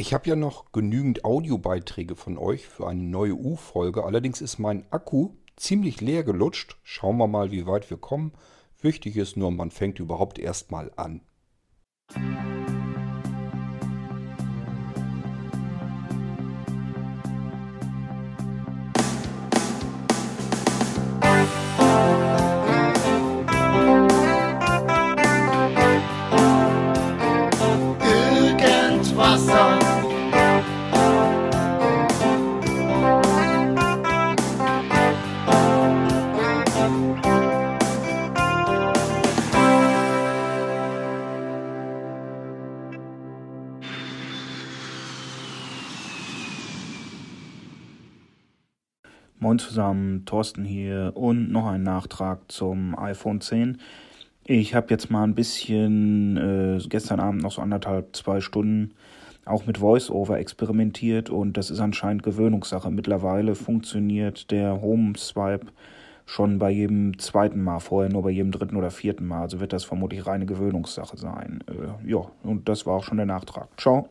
Ich habe ja noch genügend Audiobeiträge von euch für eine neue U-Folge. Allerdings ist mein Akku ziemlich leer gelutscht. Schauen wir mal, wie weit wir kommen. Wichtig ist nur, man fängt überhaupt erstmal an. Irgendwasser. Moin zusammen, Thorsten hier und noch ein Nachtrag zum iPhone 10. Ich habe jetzt mal ein bisschen äh, gestern Abend noch so anderthalb, zwei Stunden auch mit VoiceOver experimentiert und das ist anscheinend Gewöhnungssache. Mittlerweile funktioniert der Home Swipe schon bei jedem zweiten Mal, vorher nur bei jedem dritten oder vierten Mal. Also wird das vermutlich reine Gewöhnungssache sein. Äh, ja, und das war auch schon der Nachtrag. Ciao.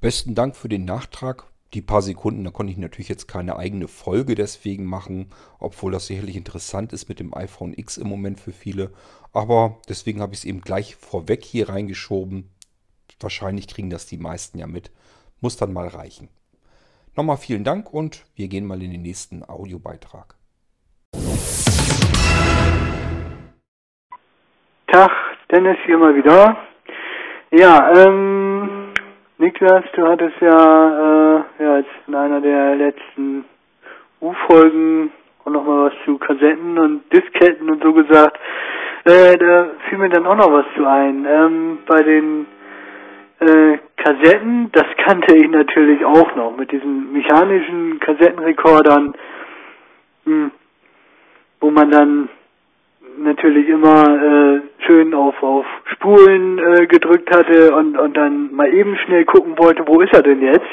Besten Dank für den Nachtrag. Die paar Sekunden, da konnte ich natürlich jetzt keine eigene Folge deswegen machen, obwohl das sicherlich interessant ist mit dem iPhone X im Moment für viele. Aber deswegen habe ich es eben gleich vorweg hier reingeschoben. Wahrscheinlich kriegen das die meisten ja mit. Muss dann mal reichen. Nochmal vielen Dank und wir gehen mal in den nächsten Audiobeitrag. Tag, Dennis hier mal wieder. Ja, ähm, Niklas, du hattest ja, äh, ja jetzt in einer der letzten U-Folgen auch nochmal was zu Kassetten und Disketten und so gesagt. Äh, da fiel mir dann auch noch was zu ein. Ähm, bei den äh, Kassetten, das kannte ich natürlich auch noch, mit diesen mechanischen Kassettenrekordern, hm, wo man dann natürlich immer äh, schön auf auf Spulen äh, gedrückt hatte und und dann mal eben schnell gucken wollte, wo ist er denn jetzt?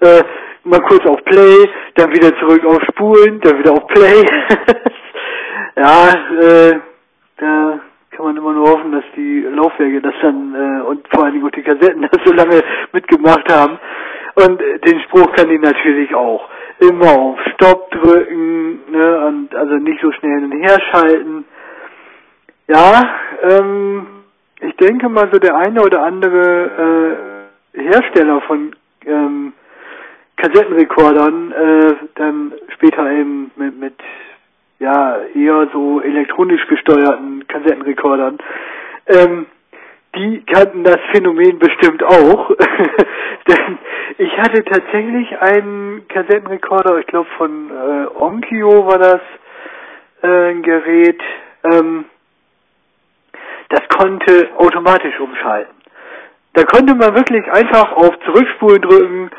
Äh, mal kurz auf Play, dann wieder zurück auf Spulen, dann wieder auf Play. ja, äh, da kann man immer nur hoffen, dass die Laufwerke das dann äh, und vor allen Dingen auch die Kassetten das so lange mitgemacht haben. Und äh, den Spruch kann ich natürlich auch. Immer auf Stopp drücken, ne, und also nicht so schnell hin und her schalten. Ja, ähm, ich denke mal so der eine oder andere äh, Hersteller von ähm, Kassettenrekordern äh, dann später eben mit, mit ja eher so elektronisch gesteuerten Kassettenrekordern, ähm, die kannten das Phänomen bestimmt auch. Denn ich hatte tatsächlich einen Kassettenrekorder, ich glaube von äh, Onkyo war das äh, ein Gerät, ähm, das konnte automatisch umschalten. Da konnte man wirklich einfach auf Zurückspulen drücken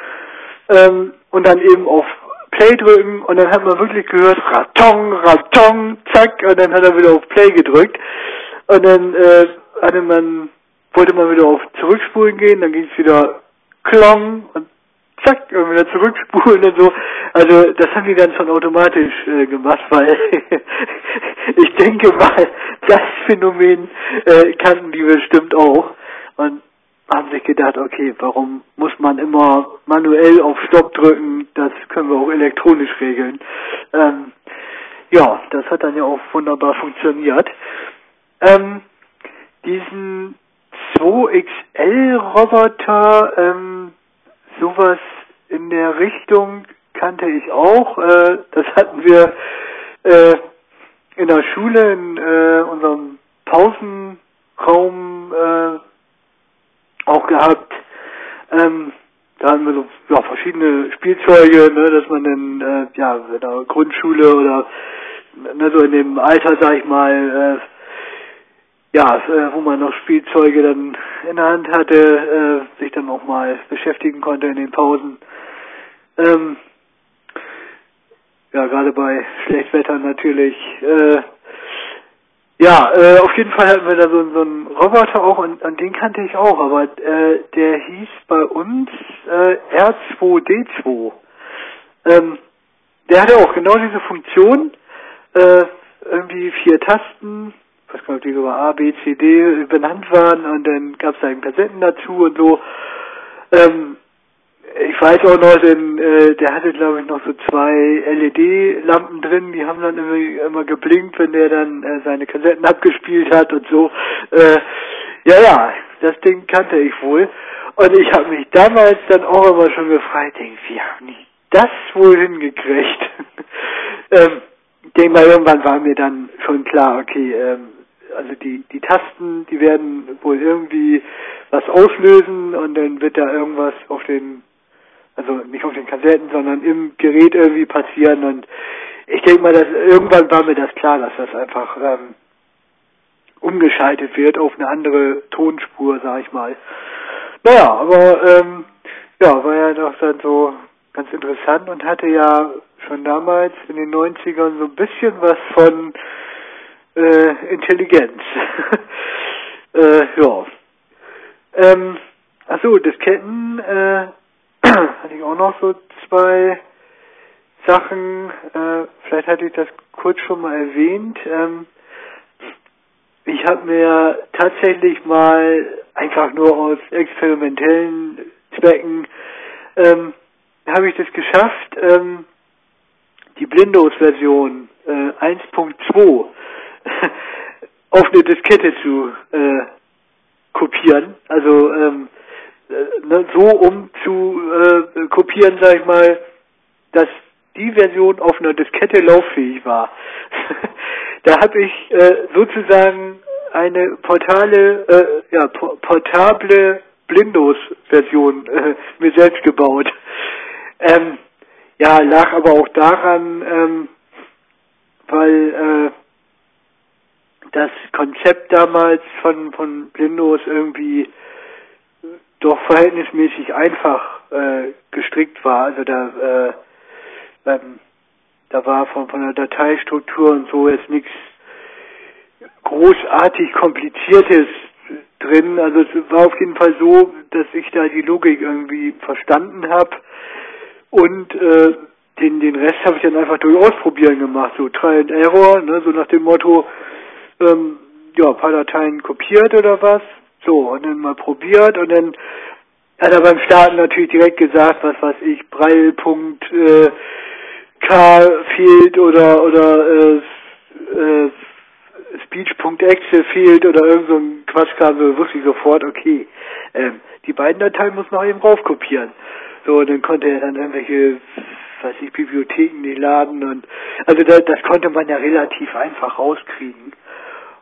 ähm, und dann eben auf Play drücken und dann hat man wirklich gehört, Ratong, Ratong, zack, und dann hat er wieder auf Play gedrückt und dann äh, hatte man, wollte man wieder auf Zurückspulen gehen, dann ging es wieder Klong und zack, wieder zurückspulen und so. Also das haben die dann schon automatisch äh, gemacht, weil ich denke mal, das Phänomen äh, kannten die bestimmt auch und haben sich gedacht, okay, warum muss man immer manuell auf Stopp drücken? Das können wir auch elektronisch regeln. Ähm, ja, das hat dann ja auch wunderbar funktioniert. Ähm, diesen 2XL-Roboter, ähm, sowas in der Richtung kannte ich auch. Äh, das hatten wir äh, in der Schule in äh, unserem Pausenraum äh, auch gehabt. Ähm, da hatten wir so ja, verschiedene Spielzeuge, ne, dass man dann äh, ja in der Grundschule oder ne, so in dem Alter, sag ich mal, äh, ja, äh, wo man noch Spielzeuge dann in der Hand hatte, äh, sich dann auch mal beschäftigen konnte in den Pausen. Ähm, ja, gerade bei Schlechtwetter natürlich. Äh, ja, äh, auf jeden Fall hatten wir da so, so einen Roboter auch und, und den kannte ich auch, aber äh, der hieß bei uns äh, R2D2. Ähm, der hatte auch genau diese Funktion, äh, irgendwie vier Tasten, ich ob die über A, B, C, D benannt waren und dann gab es da eben Kassetten dazu und so. Ähm, weiß auch noch, denn äh, der hatte glaube ich noch so zwei LED-Lampen drin, die haben dann immer, immer geblinkt, wenn der dann äh, seine Kassetten abgespielt hat und so. Äh, ja, ja, das Ding kannte ich wohl. Und ich habe mich damals dann auch immer schon gefragt, denk, wie haben die das wohl hingekriegt? ähm, ich denke mal, irgendwann war mir dann schon klar, okay, ähm, also die, die Tasten, die werden wohl irgendwie was auslösen und dann wird da irgendwas auf den, also nicht auf den Kassetten, sondern im Gerät irgendwie passieren und ich denke mal, dass irgendwann war mir das klar, dass das einfach ähm, umgeschaltet wird auf eine andere Tonspur, sag ich mal. Naja, aber ähm, ja, war ja doch dann so ganz interessant und hatte ja schon damals in den 90ern so ein bisschen was von äh, Intelligenz. äh, ja. Ähm, achso, Disketten äh, hatte ich auch noch so zwei Sachen. Äh, vielleicht hatte ich das kurz schon mal erwähnt. Ähm, ich habe mir tatsächlich mal einfach nur aus experimentellen Zwecken ähm, habe ich das geschafft, ähm, die Blindos-Version äh, 1.2 auf eine Diskette zu äh, kopieren. Also ähm, äh, ne, so um zu äh, kopieren, sag ich mal, dass die Version auf einer Diskette lauffähig war. da habe ich äh, sozusagen eine portale, äh, ja, portable Blindos-Version äh, mir selbst gebaut. Ähm, ja, lag aber auch daran, ähm, weil äh, das Konzept damals von, von Blindos irgendwie doch verhältnismäßig einfach äh, gestrickt war. Also da, äh, ähm, da war von, von der Dateistruktur und so jetzt nichts großartig kompliziertes drin. Also es war auf jeden Fall so, dass ich da die Logik irgendwie verstanden habe und äh, den, den Rest habe ich dann einfach durch Ausprobieren gemacht, so Try and Error, ne, so nach dem Motto, ähm, ja, ein paar Dateien kopiert oder was, so, und dann mal probiert und dann hat er beim Starten natürlich direkt gesagt, was weiß ich, Breil.k äh, fehlt oder oder äh, äh, Speech.exe fehlt oder irgend so ein Quatsch kam, so wusste ich sofort, okay, ähm, die beiden Dateien muss man eben raufkopieren. So, und dann konnte er dann irgendwelche, weiß ich, Bibliotheken nicht laden und also das, das konnte man ja relativ einfach rauskriegen.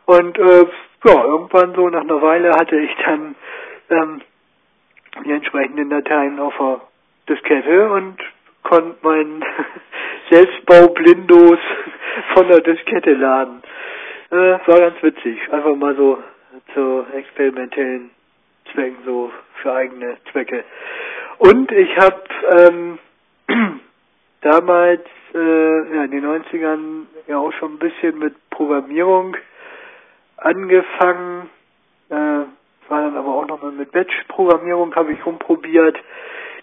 Und äh, ja, irgendwann so nach einer Weile hatte ich dann ähm, die entsprechenden Dateien auf der Diskette und konnte meinen Selbstbau Blindos von der Diskette laden. Äh, war ganz witzig. Einfach mal so zu experimentellen Zwecken, so für eigene Zwecke. Und ich habe ähm, damals äh, ja, in den 90ern ja auch schon ein bisschen mit Programmierung angefangen. Äh, war dann aber auch nochmal mit Batch-Programmierung habe ich rumprobiert.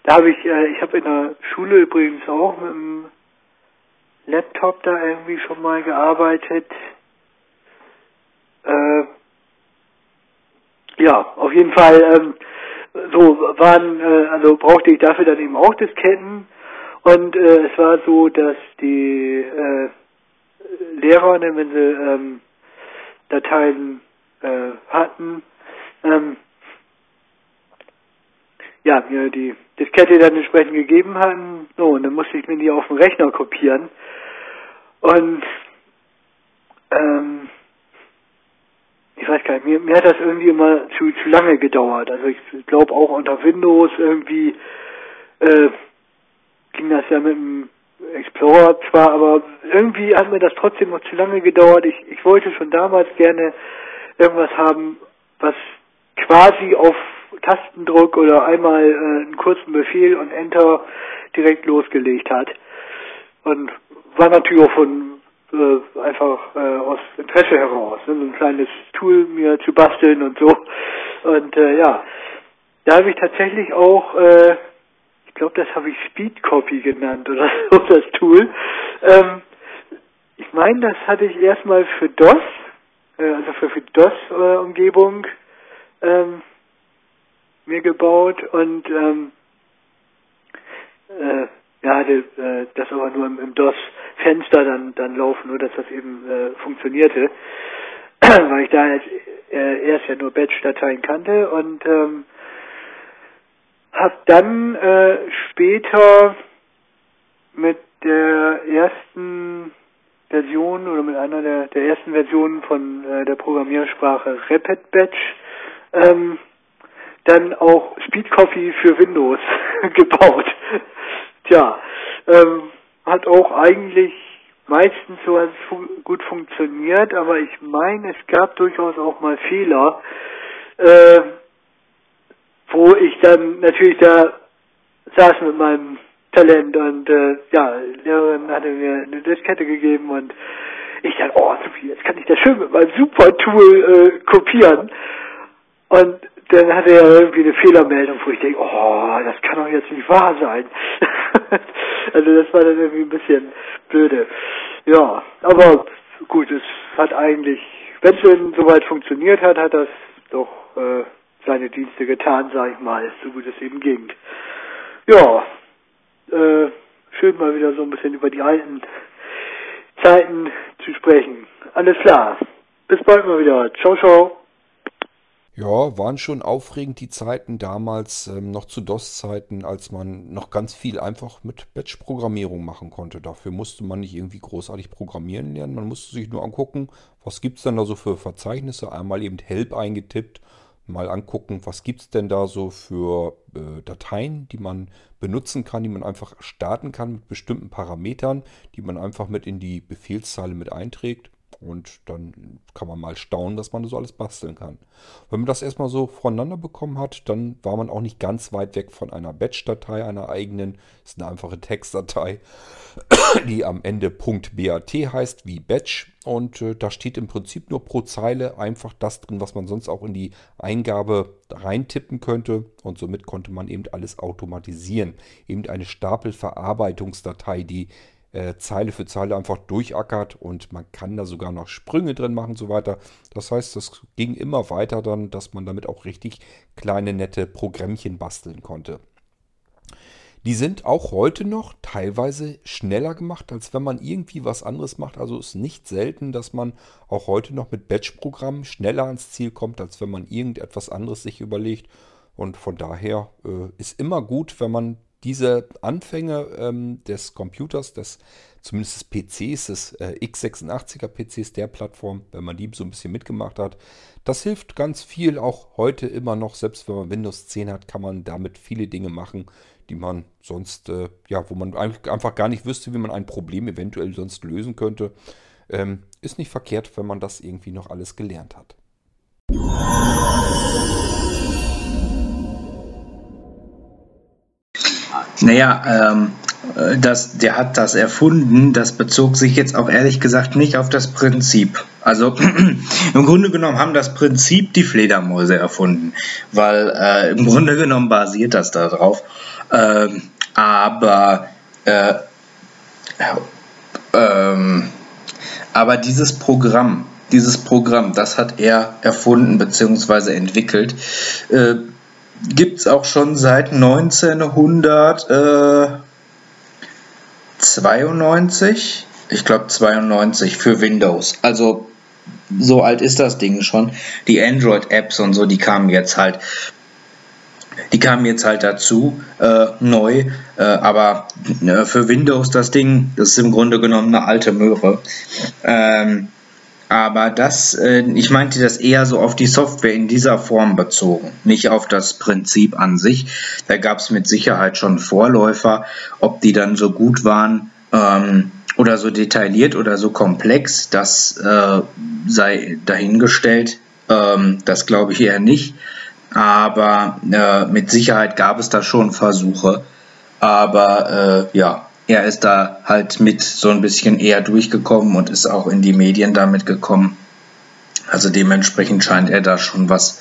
Da habe ich, äh, ich habe in der Schule übrigens auch mit dem Laptop da irgendwie schon mal gearbeitet. Äh, ja, auf jeden Fall ähm, so waren, äh, also brauchte ich dafür dann eben auch Disketten und äh, es war so, dass die äh, Lehrer, ne, wenn sie ähm, Dateien äh, hatten, ähm, ja, mir die Diskette dann entsprechend gegeben hatten, so, und dann musste ich mir die auf den Rechner kopieren. Und ähm, ich weiß gar nicht, mir, mir hat das irgendwie immer zu, zu lange gedauert. Also ich glaube auch unter Windows irgendwie äh, ging das ja mit dem Explorer zwar, aber irgendwie hat mir das trotzdem noch zu lange gedauert. Ich, ich wollte schon damals gerne irgendwas haben, was quasi auf Tastendruck oder einmal äh, einen kurzen Befehl und Enter direkt losgelegt hat. Und war natürlich auch von äh, einfach äh, aus Interesse heraus, ne, so ein kleines Tool mir zu basteln und so. Und äh, ja, da habe ich tatsächlich auch, äh, ich glaube, das habe ich Speedcopy genannt oder so, das Tool. Ähm, ich meine, das hatte ich erstmal für DOS, äh, also für, für DOS-Umgebung ähm, mir gebaut und ähm, hatte äh, das aber nur im, im DOS-Fenster dann, dann laufen, nur dass das eben äh, funktionierte, weil ich da jetzt äh, erst ja nur Batch-Dateien kannte und ähm, habe dann äh, später mit der ersten Version oder mit einer der, der ersten Versionen von äh, der Programmiersprache Rapid Batch ähm, dann auch Speed Coffee für Windows gebaut. Tja, ähm, hat auch eigentlich meistens so fu gut funktioniert, aber ich meine, es gab durchaus auch mal Fehler, äh, wo ich dann natürlich da saß mit meinem Talent und äh, ja, Lehrerin hatte mir eine Diskette gegeben und ich dachte, oh, Sophie, jetzt kann ich das schön mit meinem Super-Tool äh, kopieren. Und dann hatte er irgendwie eine Fehlermeldung, wo ich denke, oh, das kann doch jetzt nicht wahr sein. also das war dann irgendwie ein bisschen blöde. Ja, aber gut, es hat eigentlich, wenn es denn soweit funktioniert hat, hat das doch äh, seine Dienste getan, sag ich mal, so gut es eben ging. Ja, äh, schön mal wieder so ein bisschen über die alten Zeiten zu sprechen. Alles klar. Bis bald mal wieder. Ciao, ciao. Ja, waren schon aufregend die Zeiten damals, ähm, noch zu DOS-Zeiten, als man noch ganz viel einfach mit Batch-Programmierung machen konnte. Dafür musste man nicht irgendwie großartig programmieren lernen. Man musste sich nur angucken, was gibt es denn da so für Verzeichnisse. Einmal eben Help eingetippt, mal angucken, was gibt es denn da so für äh, Dateien, die man benutzen kann, die man einfach starten kann mit bestimmten Parametern, die man einfach mit in die Befehlszeile mit einträgt. Und dann kann man mal staunen, dass man so alles basteln kann. Wenn man das erstmal so voneinander bekommen hat, dann war man auch nicht ganz weit weg von einer Batch-Datei, einer eigenen. Das ist eine einfache Textdatei, die am Ende .bat heißt, wie Batch. Und äh, da steht im Prinzip nur pro Zeile einfach das drin, was man sonst auch in die Eingabe reintippen könnte. Und somit konnte man eben alles automatisieren. Eben eine Stapelverarbeitungsdatei, die äh, Zeile für Zeile einfach durchackert und man kann da sogar noch Sprünge drin machen und so weiter. Das heißt, das ging immer weiter dann, dass man damit auch richtig kleine nette Programmchen basteln konnte. Die sind auch heute noch teilweise schneller gemacht, als wenn man irgendwie was anderes macht. Also ist nicht selten, dass man auch heute noch mit Batch-Programmen schneller ans Ziel kommt, als wenn man irgendetwas anderes sich überlegt. Und von daher äh, ist immer gut, wenn man diese Anfänge ähm, des Computers, des zumindest des PCs, des äh, x86er PCs der Plattform, wenn man die so ein bisschen mitgemacht hat, das hilft ganz viel, auch heute immer noch, selbst wenn man Windows 10 hat, kann man damit viele Dinge machen, die man sonst, äh, ja, wo man einfach gar nicht wüsste, wie man ein Problem eventuell sonst lösen könnte. Ähm, ist nicht verkehrt, wenn man das irgendwie noch alles gelernt hat. Naja, ähm, äh, das, der hat das erfunden, das bezog sich jetzt auch ehrlich gesagt nicht auf das Prinzip. Also im Grunde genommen haben das Prinzip die Fledermäuse erfunden, weil äh, im Grunde genommen basiert das darauf. Ähm, aber äh, ähm, aber dieses Programm, dieses Programm, das hat er erfunden bzw. entwickelt. Äh, gibt es auch schon seit 1992. Ich glaube 92 für Windows. Also so alt ist das Ding schon. Die Android-Apps und so, die kamen jetzt halt, die kamen jetzt halt dazu, äh, neu. Äh, aber äh, für Windows das Ding, das ist im Grunde genommen eine alte Möhre. Ähm, aber das, äh, ich meinte das eher so auf die Software in dieser Form bezogen, nicht auf das Prinzip an sich. Da gab es mit Sicherheit schon Vorläufer, ob die dann so gut waren ähm, oder so detailliert oder so komplex, das äh, sei dahingestellt. Ähm, das glaube ich eher nicht. Aber äh, mit Sicherheit gab es da schon Versuche. Aber äh, ja, er ist da halt mit so ein bisschen eher durchgekommen und ist auch in die Medien damit gekommen. Also dementsprechend scheint er da schon was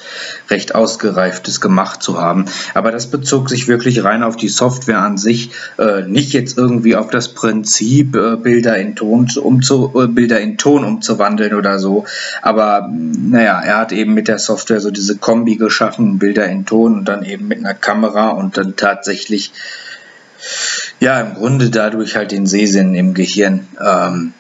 recht ausgereiftes gemacht zu haben. Aber das bezog sich wirklich rein auf die Software an sich, äh, nicht jetzt irgendwie auf das Prinzip, äh, Bilder in Ton umzu, äh, Bilder in Ton umzuwandeln oder so. Aber naja, er hat eben mit der Software so diese Kombi geschaffen, Bilder in Ton und dann eben mit einer Kamera und dann tatsächlich Ja, im Grunde dadurch halt den Sehsinn im Gehirn ähm,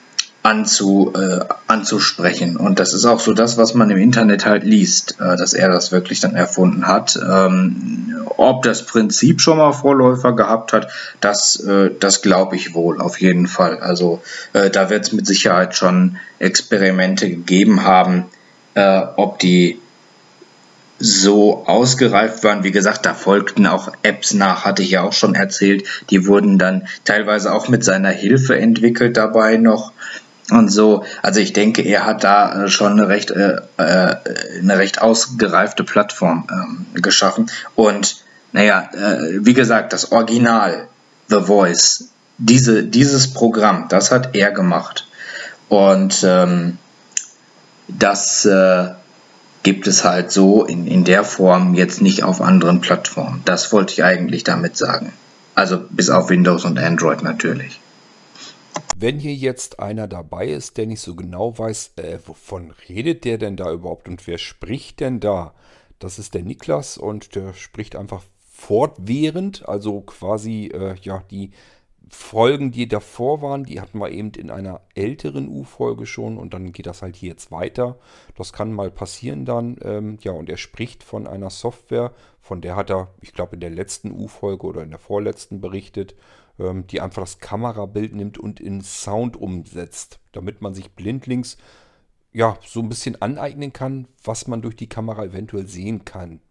anzu, äh, anzusprechen. Und das ist auch so das, was man im Internet halt liest, äh, dass er das wirklich dann erfunden hat. Ähm, ob das Prinzip schon mal Vorläufer gehabt hat, das, äh, das glaube ich wohl, auf jeden Fall. Also äh, da wird es mit Sicherheit schon Experimente gegeben haben, äh, ob die so ausgereift waren. Wie gesagt, da folgten auch Apps nach, hatte ich ja auch schon erzählt. Die wurden dann teilweise auch mit seiner Hilfe entwickelt dabei noch und so. Also ich denke, er hat da äh, schon eine recht, äh, äh, eine recht ausgereifte Plattform ähm, geschaffen. Und naja, äh, wie gesagt, das Original, The Voice, diese, dieses Programm, das hat er gemacht. Und ähm, das äh, gibt es halt so in, in der Form jetzt nicht auf anderen Plattformen. Das wollte ich eigentlich damit sagen. Also bis auf Windows und Android natürlich. Wenn hier jetzt einer dabei ist, der nicht so genau weiß, äh, wovon redet der denn da überhaupt und wer spricht denn da? Das ist der Niklas und der spricht einfach fortwährend, also quasi äh, ja die Folgen, die davor waren, die hatten wir eben in einer älteren U-Folge schon und dann geht das halt hier jetzt weiter. Das kann mal passieren dann. Ähm, ja, und er spricht von einer Software, von der hat er, ich glaube, in der letzten U-Folge oder in der vorletzten berichtet ähm, die einfach das Kamerabild nimmt und in Sound umsetzt, damit man sich blindlings ja so ein bisschen aneignen kann, was man durch die Kamera eventuell sehen kann.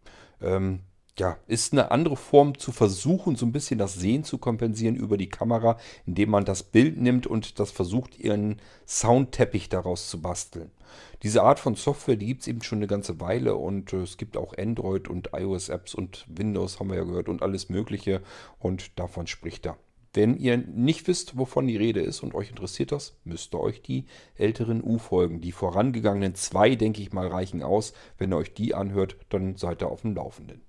Ähm, ja, ist eine andere Form zu versuchen, so ein bisschen das Sehen zu kompensieren über die Kamera, indem man das Bild nimmt und das versucht, ihren Soundteppich daraus zu basteln. Diese Art von Software, die gibt es eben schon eine ganze Weile und äh, es gibt auch Android und iOS-Apps und Windows, haben wir ja gehört, und alles Mögliche und davon spricht er. Wenn ihr nicht wisst, wovon die Rede ist und euch interessiert das, müsst ihr euch die älteren U-Folgen, die vorangegangenen zwei, denke ich mal, reichen aus. Wenn ihr euch die anhört, dann seid ihr auf dem Laufenden.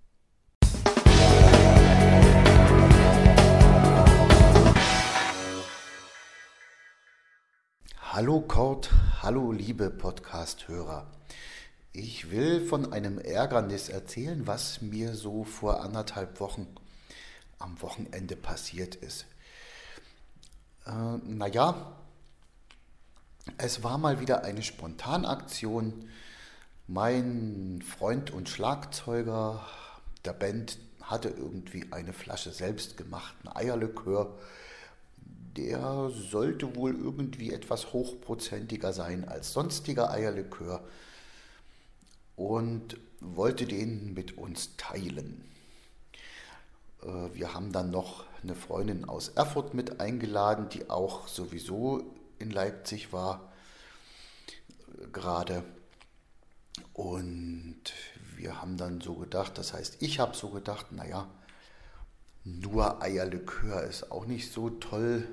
Hallo Kurt, hallo liebe Podcast-Hörer. Ich will von einem Ärgernis erzählen, was mir so vor anderthalb Wochen am Wochenende passiert ist. Äh, naja, es war mal wieder eine Spontanaktion. Mein Freund und Schlagzeuger der Band hatte irgendwie eine Flasche selbstgemachten Eierlikör. Der sollte wohl irgendwie etwas hochprozentiger sein als sonstiger Eierlikör und wollte den mit uns teilen. Äh, wir haben dann noch eine Freundin aus Erfurt mit eingeladen, die auch sowieso in Leipzig war äh, gerade. Und wir haben dann so gedacht, das heißt, ich habe so gedacht, naja, nur Eierlikör ist auch nicht so toll.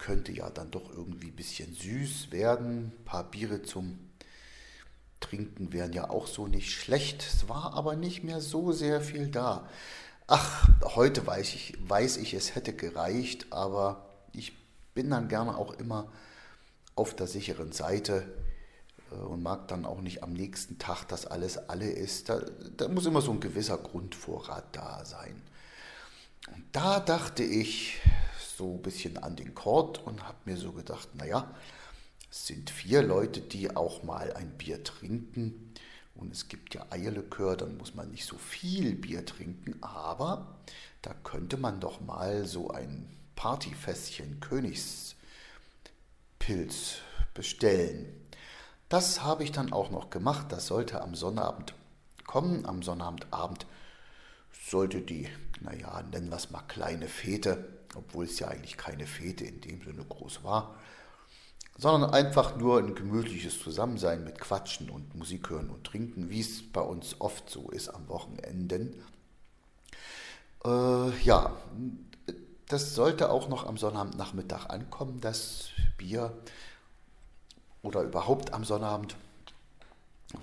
Könnte ja dann doch irgendwie ein bisschen süß werden. Ein paar Biere zum Trinken wären ja auch so nicht schlecht. Es war aber nicht mehr so sehr viel da. Ach, heute weiß ich, weiß ich, es hätte gereicht, aber ich bin dann gerne auch immer auf der sicheren Seite äh, und mag dann auch nicht am nächsten Tag, dass alles alle ist. Da, da muss immer so ein gewisser Grundvorrat da sein. Und da dachte ich so ein bisschen an den Kord und habe mir so gedacht, naja, es sind vier Leute, die auch mal ein Bier trinken. Und es gibt ja Eierlikör, dann muss man nicht so viel Bier trinken, aber da könnte man doch mal so ein Partyfässchen Königspilz bestellen. Das habe ich dann auch noch gemacht. Das sollte am Sonnabend kommen. Am Sonnabendabend sollte die, naja, nennen wir es mal kleine Fete, obwohl es ja eigentlich keine Fete in dem Sinne groß war, sondern einfach nur ein gemütliches Zusammensein mit Quatschen und Musik hören und Trinken, wie es bei uns oft so ist am Wochenenden. Äh, ja, das sollte auch noch am Sonnabendnachmittag ankommen, das Bier oder überhaupt am Sonnabend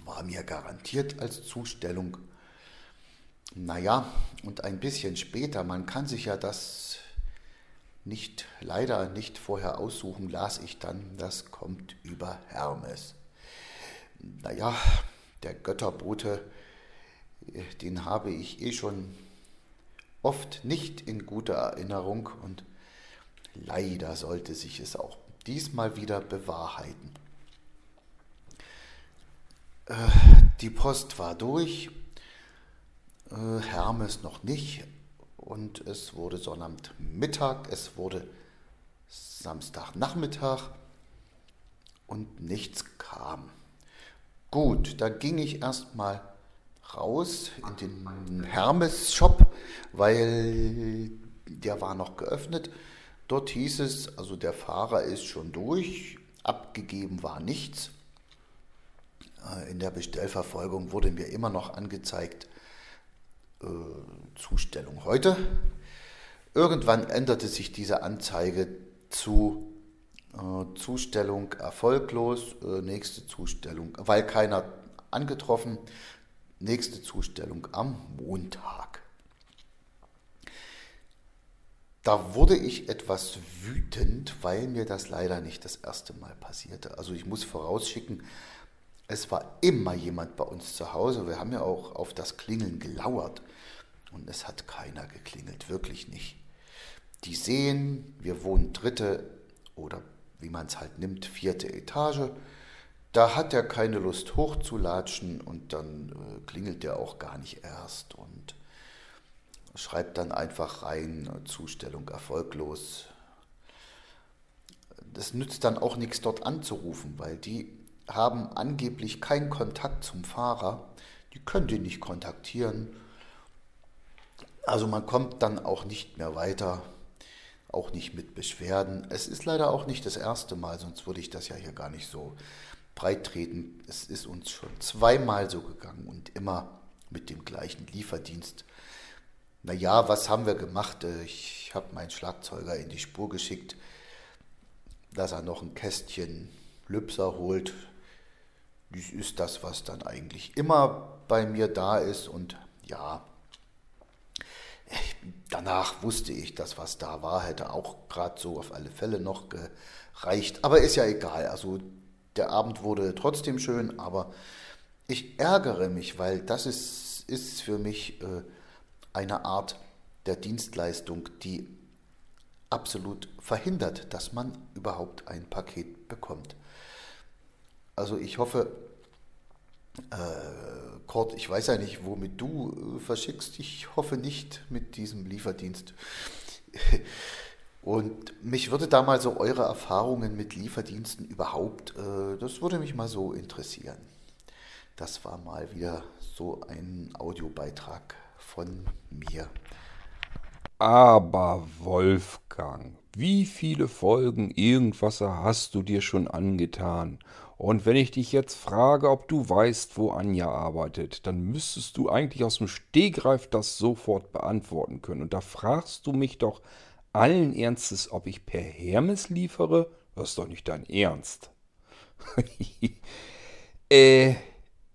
war mir garantiert als Zustellung. Naja, und ein bisschen später, man kann sich ja das nicht, leider nicht vorher aussuchen, las ich dann, das kommt über Hermes. Naja, der Götterbote, den habe ich eh schon oft nicht in guter Erinnerung und leider sollte sich es auch diesmal wieder bewahrheiten. Äh, die Post war durch, äh, Hermes noch nicht und es wurde Sonnabendmittag, es wurde Samstagnachmittag und nichts kam. Gut, da ging ich erstmal raus in den Hermes-Shop, weil der war noch geöffnet. Dort hieß es, also der Fahrer ist schon durch, abgegeben war nichts. Äh, in der Bestellverfolgung wurde mir immer noch angezeigt, äh, Zustellung heute. Irgendwann änderte sich diese Anzeige zu äh, Zustellung erfolglos, äh, nächste Zustellung, weil keiner angetroffen, nächste Zustellung am Montag. Da wurde ich etwas wütend, weil mir das leider nicht das erste Mal passierte. Also ich muss vorausschicken, es war immer jemand bei uns zu Hause. Wir haben ja auch auf das Klingeln gelauert und es hat keiner geklingelt, wirklich nicht. Die sehen, wir wohnen dritte oder wie man es halt nimmt, vierte Etage. Da hat er keine Lust hochzulatschen und dann äh, klingelt er auch gar nicht erst und schreibt dann einfach rein, Zustellung erfolglos. Das nützt dann auch nichts dort anzurufen, weil die haben angeblich keinen Kontakt zum Fahrer, die können den nicht kontaktieren. Also man kommt dann auch nicht mehr weiter auch nicht mit Beschwerden. Es ist leider auch nicht das erste Mal, sonst würde ich das ja hier gar nicht so breit treten. Es ist uns schon zweimal so gegangen und immer mit dem gleichen Lieferdienst. Naja, was haben wir gemacht? Ich habe meinen Schlagzeuger in die Spur geschickt, dass er noch ein Kästchen Lübser holt. Dies ist das, was dann eigentlich immer bei mir da ist. Und ja, danach wusste ich, dass was da war, hätte auch gerade so auf alle Fälle noch gereicht. Aber ist ja egal. Also der Abend wurde trotzdem schön, aber ich ärgere mich, weil das ist, ist für mich äh, eine Art der Dienstleistung, die absolut verhindert, dass man überhaupt ein Paket bekommt. Also ich hoffe, äh, Kurt, ich weiß ja nicht, womit du äh, verschickst. Ich hoffe nicht mit diesem Lieferdienst. Und mich würde da mal so eure Erfahrungen mit Lieferdiensten überhaupt, äh, das würde mich mal so interessieren. Das war mal wieder so ein Audiobeitrag von mir. Aber Wolfgang, wie viele Folgen Irgendwasser hast du dir schon angetan? Und wenn ich dich jetzt frage, ob du weißt, wo Anja arbeitet, dann müsstest du eigentlich aus dem Stegreif das sofort beantworten können. Und da fragst du mich doch allen Ernstes, ob ich per Hermes liefere? Das ist doch nicht dein Ernst. äh,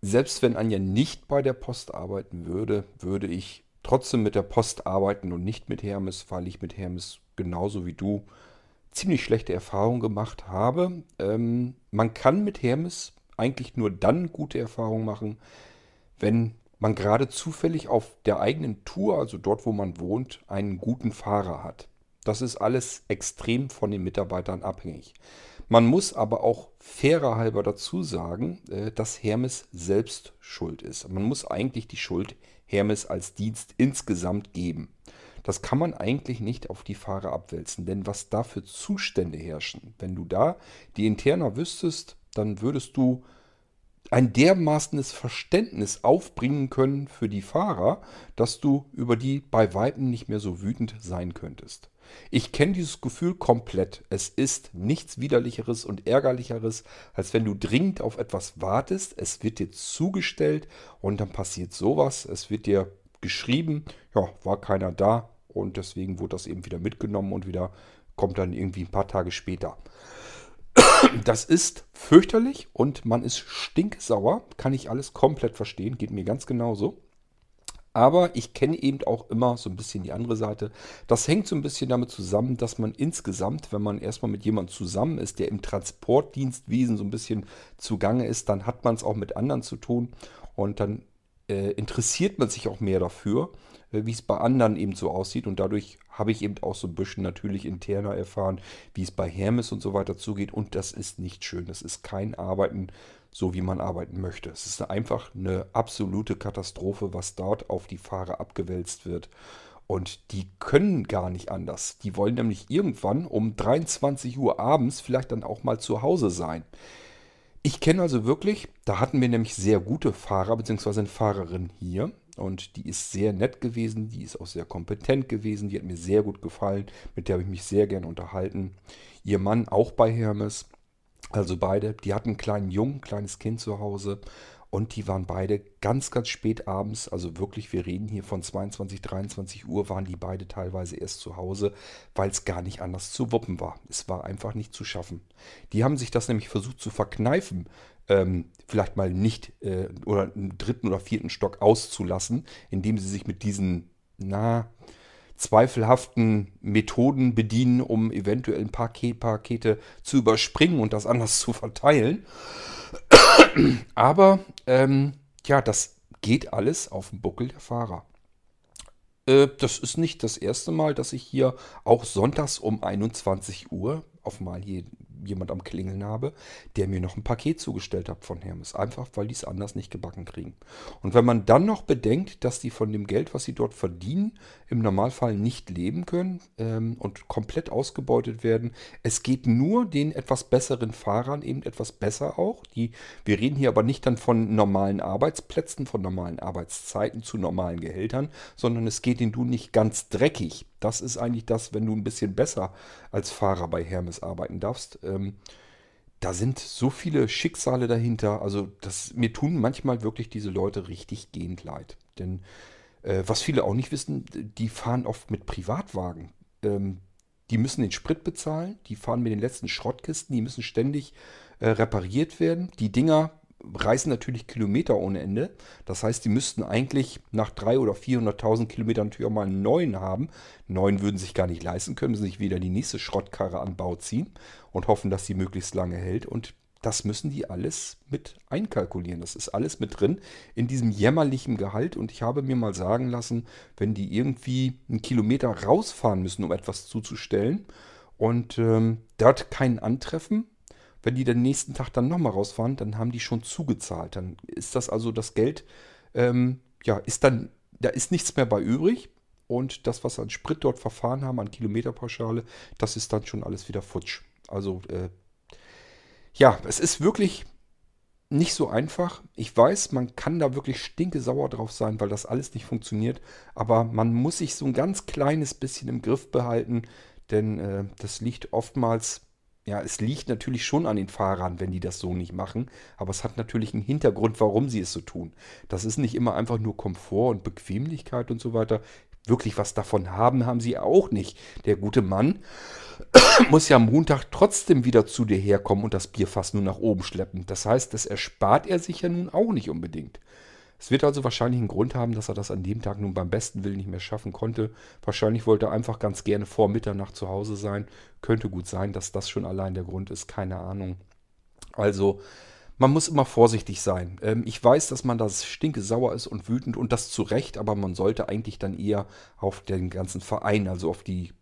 selbst wenn Anja nicht bei der Post arbeiten würde, würde ich trotzdem mit der Post arbeiten und nicht mit Hermes, weil ich mit Hermes genauso wie du ziemlich schlechte Erfahrungen gemacht habe. Ähm, man kann mit Hermes eigentlich nur dann gute Erfahrungen machen, wenn man gerade zufällig auf der eigenen Tour, also dort, wo man wohnt, einen guten Fahrer hat. Das ist alles extrem von den Mitarbeitern abhängig. Man muss aber auch fairer halber dazu sagen, äh, dass Hermes selbst schuld ist. Man muss eigentlich die Schuld Hermes als Dienst insgesamt geben. Das kann man eigentlich nicht auf die Fahrer abwälzen, denn was da für Zustände herrschen, wenn du da die Interna wüsstest, dann würdest du ein dermaßenes Verständnis aufbringen können für die Fahrer, dass du über die bei Weitem nicht mehr so wütend sein könntest. Ich kenne dieses Gefühl komplett. Es ist nichts widerlicheres und ärgerlicheres, als wenn du dringend auf etwas wartest, es wird dir zugestellt und dann passiert sowas, es wird dir geschrieben, ja, war keiner da, und deswegen wurde das eben wieder mitgenommen und wieder kommt dann irgendwie ein paar Tage später. Das ist fürchterlich und man ist stinksauer. Kann ich alles komplett verstehen. Geht mir ganz genauso. Aber ich kenne eben auch immer so ein bisschen die andere Seite. Das hängt so ein bisschen damit zusammen, dass man insgesamt, wenn man erstmal mit jemandem zusammen ist, der im Transportdienstwesen so ein bisschen zugange ist, dann hat man es auch mit anderen zu tun und dann äh, interessiert man sich auch mehr dafür wie es bei anderen eben so aussieht. Und dadurch habe ich eben auch so ein bisschen natürlich interner erfahren, wie es bei Hermes und so weiter zugeht. Und das ist nicht schön. Das ist kein Arbeiten, so wie man arbeiten möchte. Es ist einfach eine absolute Katastrophe, was dort auf die Fahrer abgewälzt wird. Und die können gar nicht anders. Die wollen nämlich irgendwann um 23 Uhr abends vielleicht dann auch mal zu Hause sein. Ich kenne also wirklich, da hatten wir nämlich sehr gute Fahrer bzw. eine Fahrerin hier und die ist sehr nett gewesen, die ist auch sehr kompetent gewesen, die hat mir sehr gut gefallen, mit der habe ich mich sehr gern unterhalten. Ihr Mann auch bei Hermes, also beide, die hatten einen kleinen Jungen, kleines Kind zu Hause und die waren beide ganz, ganz spät abends, also wirklich, wir reden hier von 22, 23 Uhr, waren die beide teilweise erst zu Hause, weil es gar nicht anders zu wuppen war. Es war einfach nicht zu schaffen. Die haben sich das nämlich versucht zu verkneifen, ähm, vielleicht mal nicht äh, oder einen dritten oder vierten Stock auszulassen, indem sie sich mit diesen, na, zweifelhaften Methoden bedienen, um eventuell ein paar Pakete zu überspringen und das anders zu verteilen. Aber ähm, ja, das geht alles auf dem Buckel der Fahrer. Äh, das ist nicht das erste Mal, dass ich hier auch sonntags um 21 Uhr auf mal hier jemand am Klingeln habe, der mir noch ein Paket zugestellt hat von Hermes. Einfach, weil die es anders nicht gebacken kriegen. Und wenn man dann noch bedenkt, dass die von dem Geld, was sie dort verdienen, im Normalfall nicht leben können ähm, und komplett ausgebeutet werden. Es geht nur den etwas besseren Fahrern eben etwas besser auch. Die, wir reden hier aber nicht dann von normalen Arbeitsplätzen, von normalen Arbeitszeiten zu normalen Gehältern, sondern es geht ihnen du nicht ganz dreckig. Das ist eigentlich das, wenn du ein bisschen besser als Fahrer bei Hermes arbeiten darfst. Ähm, da sind so viele Schicksale dahinter. Also das, mir tun manchmal wirklich diese Leute richtig gehend leid. Denn äh, was viele auch nicht wissen, die fahren oft mit Privatwagen. Ähm, die müssen den Sprit bezahlen, die fahren mit den letzten Schrottkisten, die müssen ständig äh, repariert werden. Die Dinger reisen natürlich Kilometer ohne Ende. Das heißt, die müssten eigentlich nach 300.000 oder 400.000 Kilometern natürlich auch mal einen neuen haben. Neuen würden sich gar nicht leisten können, müssen sich wieder die nächste Schrottkarre an Bau ziehen und hoffen, dass sie möglichst lange hält. Und das müssen die alles mit einkalkulieren. Das ist alles mit drin in diesem jämmerlichen Gehalt. Und ich habe mir mal sagen lassen, wenn die irgendwie einen Kilometer rausfahren müssen, um etwas zuzustellen und ähm, dort keinen antreffen, wenn die den nächsten Tag dann nochmal rausfahren, dann haben die schon zugezahlt. Dann ist das also das Geld, ähm, ja, ist dann, da ist nichts mehr bei übrig. Und das, was an Sprit dort verfahren haben, an Kilometerpauschale, das ist dann schon alles wieder futsch. Also, äh, ja, es ist wirklich nicht so einfach. Ich weiß, man kann da wirklich stinkesauer drauf sein, weil das alles nicht funktioniert. Aber man muss sich so ein ganz kleines bisschen im Griff behalten, denn äh, das liegt oftmals ja, es liegt natürlich schon an den Fahrern, wenn die das so nicht machen, aber es hat natürlich einen Hintergrund, warum sie es so tun. Das ist nicht immer einfach nur Komfort und Bequemlichkeit und so weiter. Wirklich was davon haben, haben sie auch nicht. Der gute Mann muss ja am Montag trotzdem wieder zu dir herkommen und das Bierfass nur nach oben schleppen. Das heißt, das erspart er sich ja nun auch nicht unbedingt. Es wird also wahrscheinlich einen Grund haben, dass er das an dem Tag nun beim besten Willen nicht mehr schaffen konnte. Wahrscheinlich wollte er einfach ganz gerne vor Mitternacht zu Hause sein. Könnte gut sein, dass das schon allein der Grund ist, keine Ahnung. Also, man muss immer vorsichtig sein. Ähm, ich weiß, dass man da stinkesauer ist und wütend und das zu Recht, aber man sollte eigentlich dann eher auf den ganzen Verein, also auf die,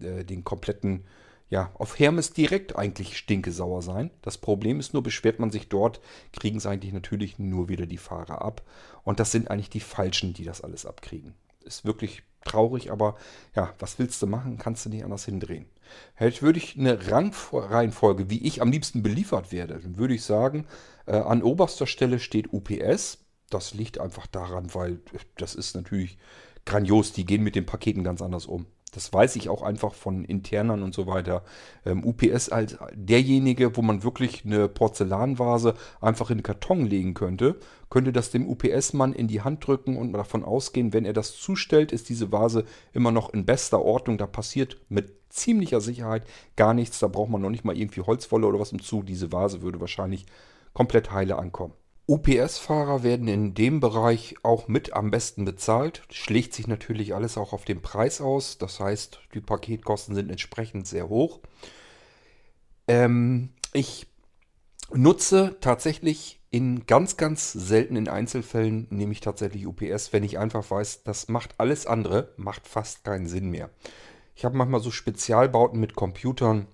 äh, den kompletten ja, auf Hermes direkt eigentlich stinkesauer sein. Das Problem ist nur, beschwert man sich dort, kriegen es eigentlich natürlich nur wieder die Fahrer ab. Und das sind eigentlich die Falschen, die das alles abkriegen. Ist wirklich traurig, aber ja, was willst du machen? Kannst du nicht anders hindrehen. Hätte würde ich eine Rangreihenfolge, wie ich am liebsten beliefert werde, dann würde ich sagen, äh, an oberster Stelle steht UPS. Das liegt einfach daran, weil das ist natürlich grandios. Die gehen mit den Paketen ganz anders um. Das weiß ich auch einfach von Internern und so weiter. Ähm, UPS als derjenige, wo man wirklich eine Porzellanvase einfach in den Karton legen könnte, könnte das dem UPS-Mann in die Hand drücken und davon ausgehen, wenn er das zustellt, ist diese Vase immer noch in bester Ordnung. Da passiert mit ziemlicher Sicherheit gar nichts. Da braucht man noch nicht mal irgendwie Holzwolle oder was im Zug. Diese Vase würde wahrscheinlich komplett heile ankommen. UPS-Fahrer werden in dem Bereich auch mit am besten bezahlt. Schlägt sich natürlich alles auch auf den Preis aus. Das heißt, die Paketkosten sind entsprechend sehr hoch. Ähm, ich nutze tatsächlich In ganz, ganz seltenen Einzelfällen nehme ich tatsächlich UPS, wenn ich einfach weiß, das macht alles andere, macht fast keinen Sinn mehr. Ich habe manchmal so Spezialbauten mit Computern,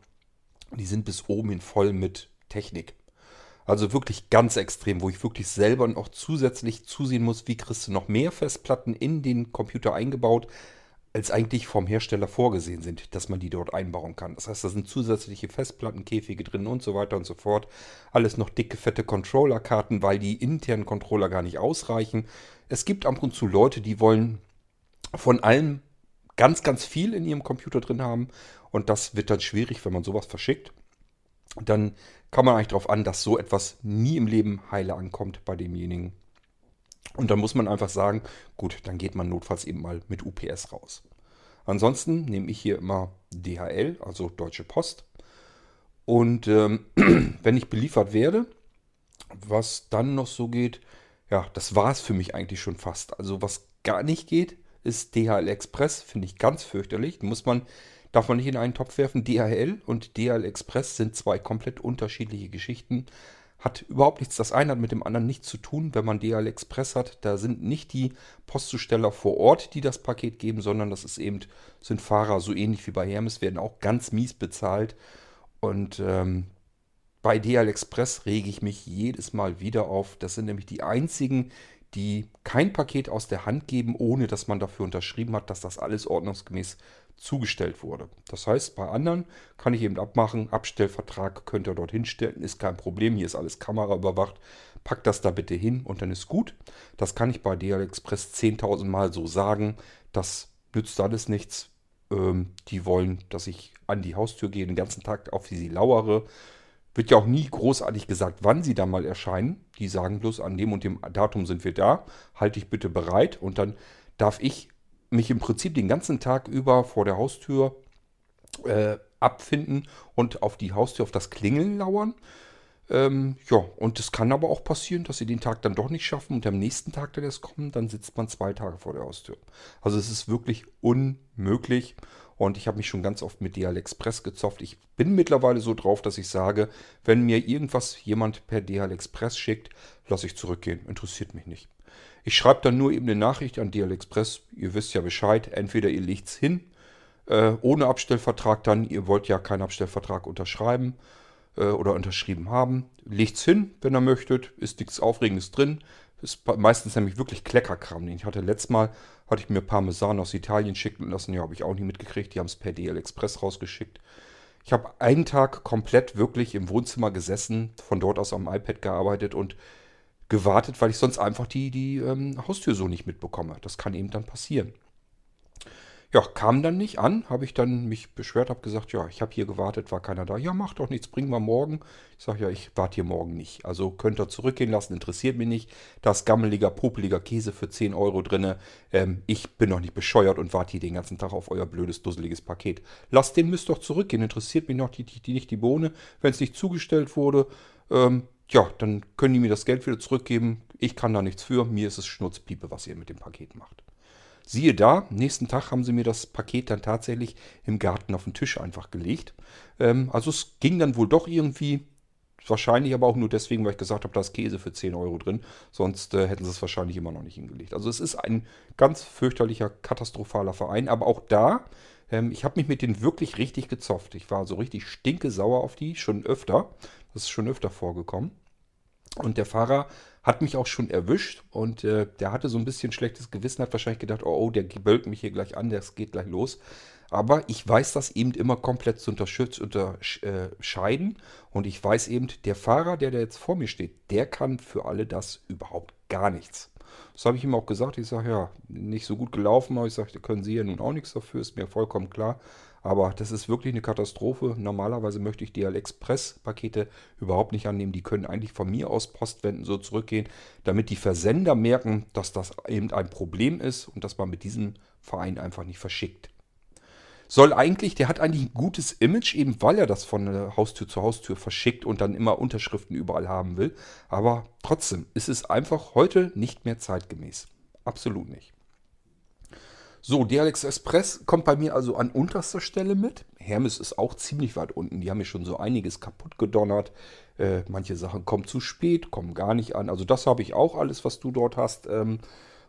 die sind bis oben hin voll mit Technik. Also wirklich ganz extrem, wo ich wirklich selber noch zusätzlich zusehen muss, wie kriegst du noch mehr Festplatten in den Computer eingebaut, als eigentlich vom Hersteller vorgesehen sind, dass man die dort einbauen kann. Das heißt, da sind zusätzliche Festplattenkäfige drin und so weiter und so fort. Alles noch dicke, fette Controllerkarten, weil die internen Controller gar nicht ausreichen. Es gibt ab und zu Leute, die wollen von allem ganz, ganz viel in ihrem Computer drin haben. Und das wird dann schwierig, wenn man sowas verschickt. Dann kann man eigentlich darauf an, dass so etwas nie im Leben heile ankommt bei demjenigen. Und dann muss man einfach sagen, gut, dann geht man notfalls eben mal mit UPS raus. Ansonsten nehme ich hier immer DHL, also Deutsche Post. Und ähm, wenn ich beliefert werde, was dann noch so geht, ja, das war es für mich eigentlich schon fast. Also was gar nicht geht, ist DHL Express, finde ich ganz fürchterlich. Muss man, darf man nicht in einen Topf werfen. DHL und DHL Express sind zwei komplett unterschiedliche Geschichten. Hat überhaupt nichts, das eine hat mit dem anderen nichts zu tun. Wenn man DHL Express hat, da sind nicht die Postzusteller vor Ort, die das Paket geben, sondern das ist eben, sind Fahrer so ähnlich wie bei Hermes, werden auch ganz mies bezahlt. Und ähm, bei DHL Express rege ich mich jedes Mal wieder auf. Das sind nämlich die einzigen, die kein Paket aus der Hand geben, ohne dass man dafür unterschrieben hat, dass das alles ordnungsgemäß zugestellt wurde. Das heißt, bei anderen kann ich eben abmachen, Abstellvertrag könnt ihr dort hinstellen, ist kein Problem, hier ist alles Kamera überwacht, packt das da bitte hin und dann ist gut. Das kann ich bei DHL Express 10.000 Mal so sagen, das nützt alles nichts. Ähm, die wollen, dass ich an die Haustür gehe, den ganzen Tag auf sie lauere. Wird ja auch nie großartig gesagt, wann sie da mal erscheinen. Die sagen bloß, an dem und dem Datum sind wir da. Halte ich bitte bereit. Und dann darf ich mich im Prinzip den ganzen Tag über vor der Haustür äh, abfinden und auf die Haustür, auf das Klingeln lauern. Ähm, ja, und es kann aber auch passieren, dass sie den Tag dann doch nicht schaffen und am nächsten Tag, der das kommt, dann sitzt man zwei Tage vor der Haustür. Also es ist wirklich unmöglich. Und ich habe mich schon ganz oft mit DHL Express gezofft. Ich bin mittlerweile so drauf, dass ich sage, wenn mir irgendwas jemand per DHL Express schickt, lasse ich zurückgehen. Interessiert mich nicht. Ich schreibe dann nur eben eine Nachricht an DHL Express. Ihr wisst ja Bescheid. Entweder ihr legt es hin, äh, ohne Abstellvertrag dann. Ihr wollt ja keinen Abstellvertrag unterschreiben äh, oder unterschrieben haben. Legt es hin, wenn ihr möchtet. Ist nichts Aufregendes drin. Ist meistens nämlich wirklich Kleckerkram. Ich hatte letztes Mal, hatte ich mir Parmesan aus Italien schicken lassen. Ja, habe ich auch nie mitgekriegt. Die haben es per DL Express rausgeschickt. Ich habe einen Tag komplett wirklich im Wohnzimmer gesessen, von dort aus am iPad gearbeitet und gewartet, weil ich sonst einfach die, die ähm, Haustür so nicht mitbekomme. Das kann eben dann passieren. Ja, kam dann nicht an, habe ich dann mich beschwert, habe gesagt, ja, ich habe hier gewartet, war keiner da. Ja, macht doch nichts, bringen wir morgen. Ich sage, ja, ich warte hier morgen nicht. Also könnt ihr zurückgehen lassen, interessiert mich nicht. Da ist gammeliger, popeliger Käse für 10 Euro drin. Ähm, ich bin doch nicht bescheuert und warte hier den ganzen Tag auf euer blödes, dusseliges Paket. Lasst den Mist doch zurückgehen, interessiert mich noch die, die, nicht die Bohne. Wenn es nicht zugestellt wurde, ähm, ja, dann können die mir das Geld wieder zurückgeben. Ich kann da nichts für. Mir ist es Schnurzpiepe, was ihr mit dem Paket macht. Siehe da, nächsten Tag haben sie mir das Paket dann tatsächlich im Garten auf den Tisch einfach gelegt. Ähm, also es ging dann wohl doch irgendwie. Wahrscheinlich aber auch nur deswegen, weil ich gesagt habe, da ist Käse für 10 Euro drin. Sonst äh, hätten sie es wahrscheinlich immer noch nicht hingelegt. Also es ist ein ganz fürchterlicher, katastrophaler Verein. Aber auch da, ähm, ich habe mich mit denen wirklich richtig gezofft. Ich war so richtig stinke sauer auf die, schon öfter. Das ist schon öfter vorgekommen. Und der Fahrer hat mich auch schon erwischt und äh, der hatte so ein bisschen schlechtes Gewissen, hat wahrscheinlich gedacht, oh, oh, der bölkt mich hier gleich an, das geht gleich los. Aber ich weiß das eben immer komplett zu unterscheiden und ich weiß eben, der Fahrer, der da jetzt vor mir steht, der kann für alle das überhaupt gar nichts. Das habe ich ihm auch gesagt. Ich sage, ja, nicht so gut gelaufen, aber ich sage, da können Sie ja nun auch nichts dafür, ist mir vollkommen klar. Aber das ist wirklich eine Katastrophe. Normalerweise möchte ich DL Express Pakete überhaupt nicht annehmen. Die können eigentlich von mir aus Postwenden so zurückgehen, damit die Versender merken, dass das eben ein Problem ist und dass man mit diesem Verein einfach nicht verschickt. Soll eigentlich, der hat eigentlich ein gutes Image, eben weil er das von Haustür zu Haustür verschickt und dann immer Unterschriften überall haben will. Aber trotzdem ist es einfach heute nicht mehr zeitgemäß. Absolut nicht. So, DLX Express kommt bei mir also an unterster Stelle mit. Hermes ist auch ziemlich weit unten. Die haben mir schon so einiges kaputt gedonnert. Äh, manche Sachen kommen zu spät, kommen gar nicht an. Also das habe ich auch alles, was du dort hast. Ähm,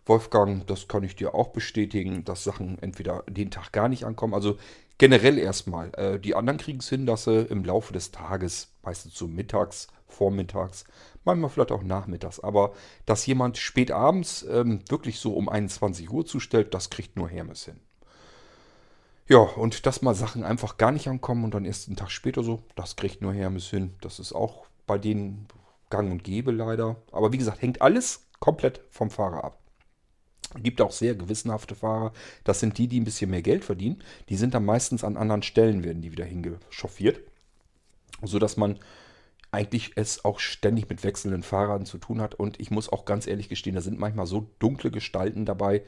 Wolfgang, das kann ich dir auch bestätigen, dass Sachen entweder den Tag gar nicht ankommen. Also generell erstmal. Äh, die anderen kriegen es hin, dass sie im Laufe des Tages, meistens so mittags, vormittags, manchmal vielleicht auch nachmittags, aber dass jemand spät abends ähm, wirklich so um 21 Uhr zustellt, das kriegt nur Hermes hin. Ja, und dass mal Sachen einfach gar nicht ankommen und dann erst einen Tag später so, das kriegt nur Hermes hin. Das ist auch bei denen gang und gäbe leider. Aber wie gesagt, hängt alles komplett vom Fahrer ab. Gibt auch sehr gewissenhafte Fahrer. Das sind die, die ein bisschen mehr Geld verdienen. Die sind dann meistens an anderen Stellen, werden die wieder hingeschoffiert. Sodass man eigentlich es auch ständig mit wechselnden Fahrern zu tun hat. Und ich muss auch ganz ehrlich gestehen, da sind manchmal so dunkle Gestalten dabei.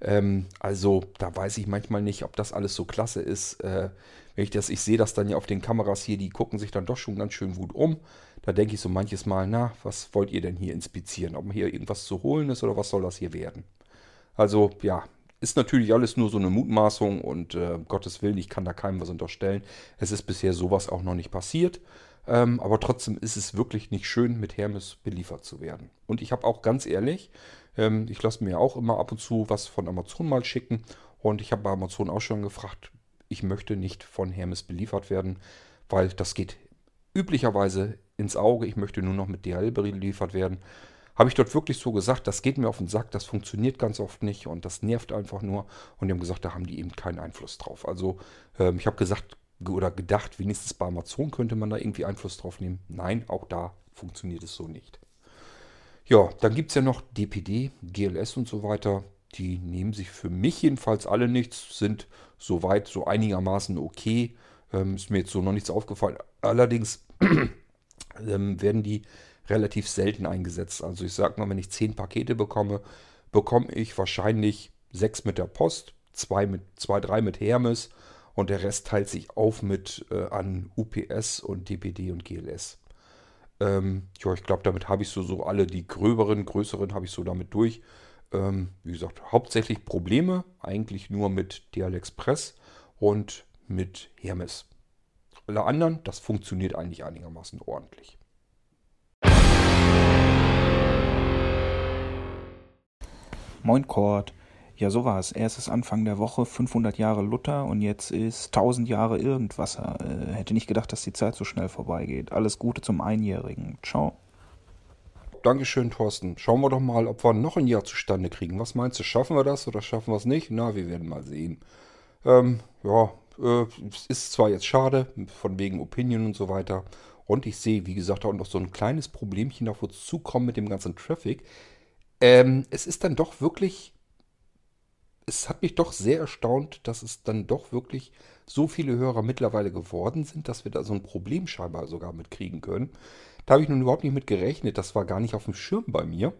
Ähm, also da weiß ich manchmal nicht, ob das alles so klasse ist. Äh, wenn ich das, ich sehe das dann ja auf den Kameras hier, die gucken sich dann doch schon ganz schön gut um. Da denke ich so manches Mal, na, was wollt ihr denn hier inspizieren? Ob hier irgendwas zu holen ist oder was soll das hier werden? Also ja, ist natürlich alles nur so eine Mutmaßung und äh, Gottes Willen, ich kann da keinem was unterstellen. Es ist bisher sowas auch noch nicht passiert. Ähm, aber trotzdem ist es wirklich nicht schön, mit Hermes beliefert zu werden. Und ich habe auch ganz ehrlich, ähm, ich lasse mir auch immer ab und zu was von Amazon mal schicken. Und ich habe bei Amazon auch schon gefragt, ich möchte nicht von Hermes beliefert werden, weil das geht üblicherweise ins Auge. Ich möchte nur noch mit DHL beliefert werden. Habe ich dort wirklich so gesagt, das geht mir auf den Sack, das funktioniert ganz oft nicht und das nervt einfach nur. Und die haben gesagt, da haben die eben keinen Einfluss drauf. Also ähm, ich habe gesagt oder gedacht, wenigstens bei Amazon könnte man da irgendwie Einfluss drauf nehmen. Nein, auch da funktioniert es so nicht. Ja, dann gibt es ja noch DPD, GLS und so weiter. Die nehmen sich für mich jedenfalls alle nichts, sind soweit so einigermaßen okay. Ähm, ist mir jetzt so noch nichts aufgefallen. Allerdings ähm, werden die relativ selten eingesetzt. Also ich sag mal, wenn ich zehn Pakete bekomme, bekomme ich wahrscheinlich sechs mit der Post, zwei, mit, zwei drei mit Hermes und der Rest teilt sich auf mit äh, an UPS und DPD und GLS. Ähm, ja, ich glaube, damit habe ich so, so alle die gröberen, größeren habe ich so damit durch. Ähm, wie gesagt, hauptsächlich Probleme eigentlich nur mit DL Express und mit Hermes. Alle anderen, das funktioniert eigentlich einigermaßen ordentlich. Moin Kord. Ja, so war es. Erst ist Anfang der Woche 500 Jahre Luther und jetzt ist 1000 Jahre Irgendwasser. Äh, hätte nicht gedacht, dass die Zeit so schnell vorbeigeht. Alles Gute zum Einjährigen. Ciao. Dankeschön, Thorsten. Schauen wir doch mal, ob wir noch ein Jahr zustande kriegen. Was meinst du, schaffen wir das oder schaffen wir es nicht? Na, wir werden mal sehen. Ähm, ja, äh, ist zwar jetzt schade, von wegen Opinion und so weiter. Und ich sehe, wie gesagt, auch noch so ein kleines Problemchen auf uns zukommen mit dem ganzen Traffic. Ähm, es ist dann doch wirklich es hat mich doch sehr erstaunt, dass es dann doch wirklich so viele Hörer mittlerweile geworden sind, dass wir da so ein Problem scheinbar sogar mitkriegen können. Da habe ich nun überhaupt nicht mit gerechnet. Das war gar nicht auf dem Schirm bei mir.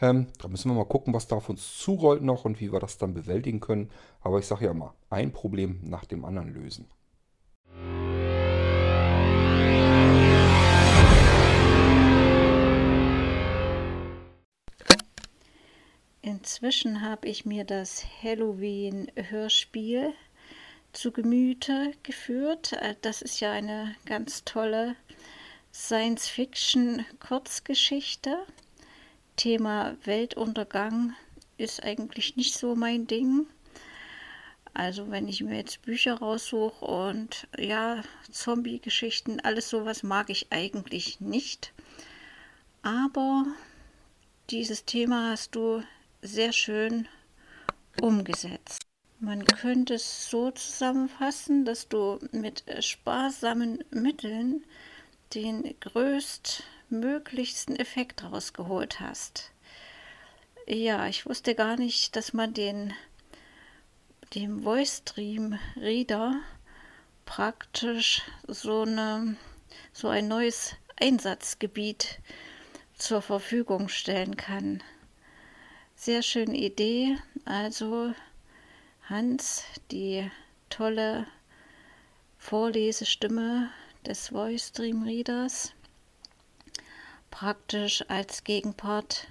Ähm, da müssen wir mal gucken, was da auf uns zurollt noch und wie wir das dann bewältigen können. Aber ich sage ja mal, ein Problem nach dem anderen lösen. Inzwischen habe ich mir das Halloween-Hörspiel zu Gemüte geführt. Äh, das ist ja eine ganz tolle Science-Fiction-Kurzgeschichte. Thema Weltuntergang ist eigentlich nicht so mein Ding. Also wenn ich mir jetzt Bücher raussuche und ja, Zombie-Geschichten, alles sowas mag ich eigentlich nicht. Aber dieses Thema hast du sehr schön umgesetzt. Man könnte es so zusammenfassen, dass du mit sparsamen Mitteln den größtmöglichsten Effekt rausgeholt hast. Ja, ich wusste gar nicht, dass man den dem Voice Stream Reader praktisch so eine so ein neues Einsatzgebiet zur Verfügung stellen kann. Sehr schöne Idee. Also Hans, die tolle Vorlesestimme des Voice Dream Readers, praktisch als Gegenpart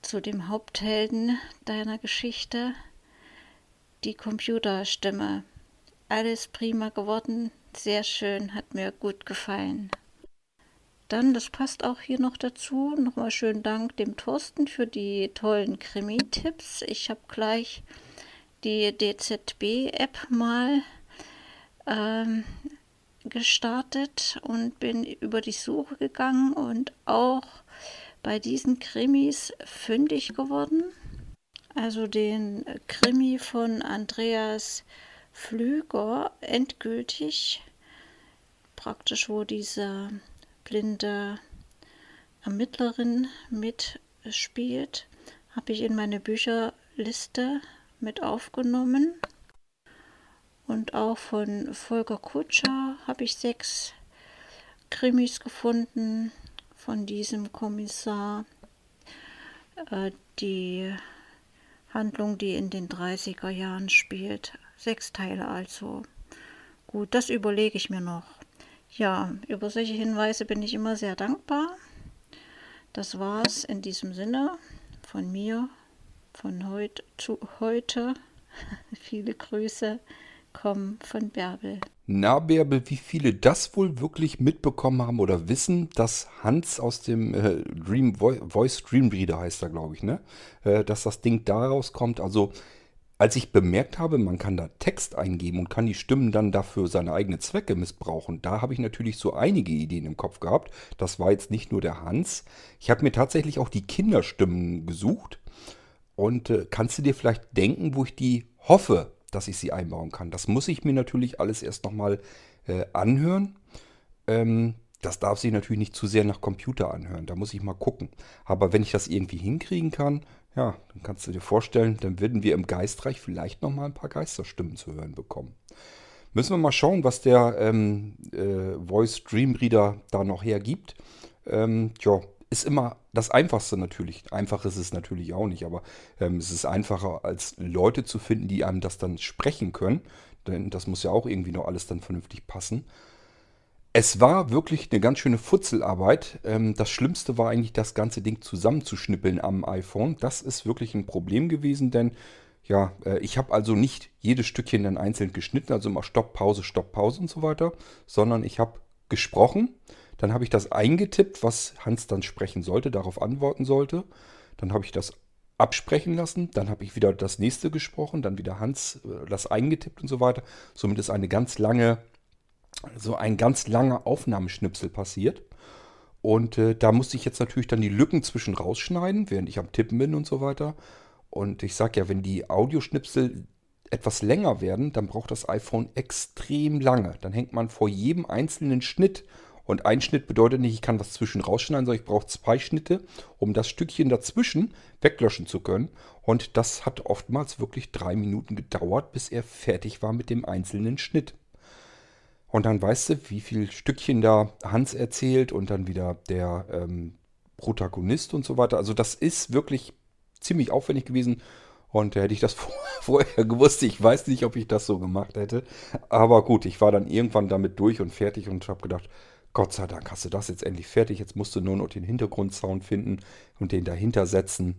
zu dem Haupthelden deiner Geschichte, die Computerstimme. alles prima geworden. Sehr schön, hat mir gut gefallen. Dann, das passt auch hier noch dazu, nochmal schönen Dank dem Thorsten für die tollen Krimi-Tipps. Ich habe gleich die DZB-App mal ähm, gestartet und bin über die Suche gegangen und auch bei diesen Krimis fündig geworden. Also den Krimi von Andreas Flüger endgültig, praktisch wo diese blinde Ermittlerin mitspielt, habe ich in meine Bücherliste mit aufgenommen. Und auch von Volker Kutscher habe ich sechs Krimis gefunden von diesem Kommissar. Äh, die Handlung, die in den 30er Jahren spielt. Sechs Teile also. Gut, das überlege ich mir noch. Ja, über solche Hinweise bin ich immer sehr dankbar. Das war's in diesem Sinne von mir, von heute zu heute. Viele Grüße kommen von Bärbel. Na, Bärbel, wie viele das wohl wirklich mitbekommen haben oder wissen, dass Hans aus dem äh, Dream Voice Dream Reader heißt er, glaube ich, ne? Äh, dass das Ding daraus kommt. Also als ich bemerkt habe, man kann da Text eingeben und kann die Stimmen dann dafür seine eigenen Zwecke missbrauchen, da habe ich natürlich so einige Ideen im Kopf gehabt. Das war jetzt nicht nur der Hans. Ich habe mir tatsächlich auch die Kinderstimmen gesucht. Und äh, kannst du dir vielleicht denken, wo ich die hoffe, dass ich sie einbauen kann? Das muss ich mir natürlich alles erst nochmal äh, anhören. Ähm, das darf sich natürlich nicht zu sehr nach Computer anhören. Da muss ich mal gucken. Aber wenn ich das irgendwie hinkriegen kann, ja, dann kannst du dir vorstellen, dann würden wir im Geistreich vielleicht noch mal ein paar Geisterstimmen zu hören bekommen. Müssen wir mal schauen, was der ähm, äh, Voice Dream Reader da noch hergibt. Ähm, ja, ist immer das Einfachste natürlich. Einfach ist es natürlich auch nicht, aber ähm, es ist einfacher, als Leute zu finden, die einem das dann sprechen können. Denn das muss ja auch irgendwie noch alles dann vernünftig passen. Es war wirklich eine ganz schöne Futzelarbeit. Ähm, das Schlimmste war eigentlich, das ganze Ding zusammenzuschnippeln am iPhone. Das ist wirklich ein Problem gewesen, denn ja, äh, ich habe also nicht jedes Stückchen dann einzeln geschnitten, also immer Stopp, Pause, Stopp, Pause und so weiter, sondern ich habe gesprochen. Dann habe ich das eingetippt, was Hans dann sprechen sollte, darauf antworten sollte. Dann habe ich das absprechen lassen. Dann habe ich wieder das nächste gesprochen, dann wieder Hans äh, das eingetippt und so weiter. Somit ist eine ganz lange so ein ganz langer Aufnahmeschnipsel passiert. Und äh, da musste ich jetzt natürlich dann die Lücken zwischen rausschneiden, während ich am Tippen bin und so weiter. Und ich sage ja, wenn die Audioschnipsel etwas länger werden, dann braucht das iPhone extrem lange. Dann hängt man vor jedem einzelnen Schnitt. Und ein Schnitt bedeutet nicht, ich kann was zwischen rausschneiden, sondern ich brauche zwei Schnitte, um das Stückchen dazwischen weglöschen zu können. Und das hat oftmals wirklich drei Minuten gedauert, bis er fertig war mit dem einzelnen Schnitt. Und dann weißt du, wie viel Stückchen da Hans erzählt und dann wieder der ähm, Protagonist und so weiter. Also das ist wirklich ziemlich aufwendig gewesen. Und hätte ich das vorher gewusst, ich weiß nicht, ob ich das so gemacht hätte. Aber gut, ich war dann irgendwann damit durch und fertig und habe gedacht, Gott sei Dank hast du das jetzt endlich fertig. Jetzt musst du nur noch den Hintergrundsound finden und den dahinter setzen.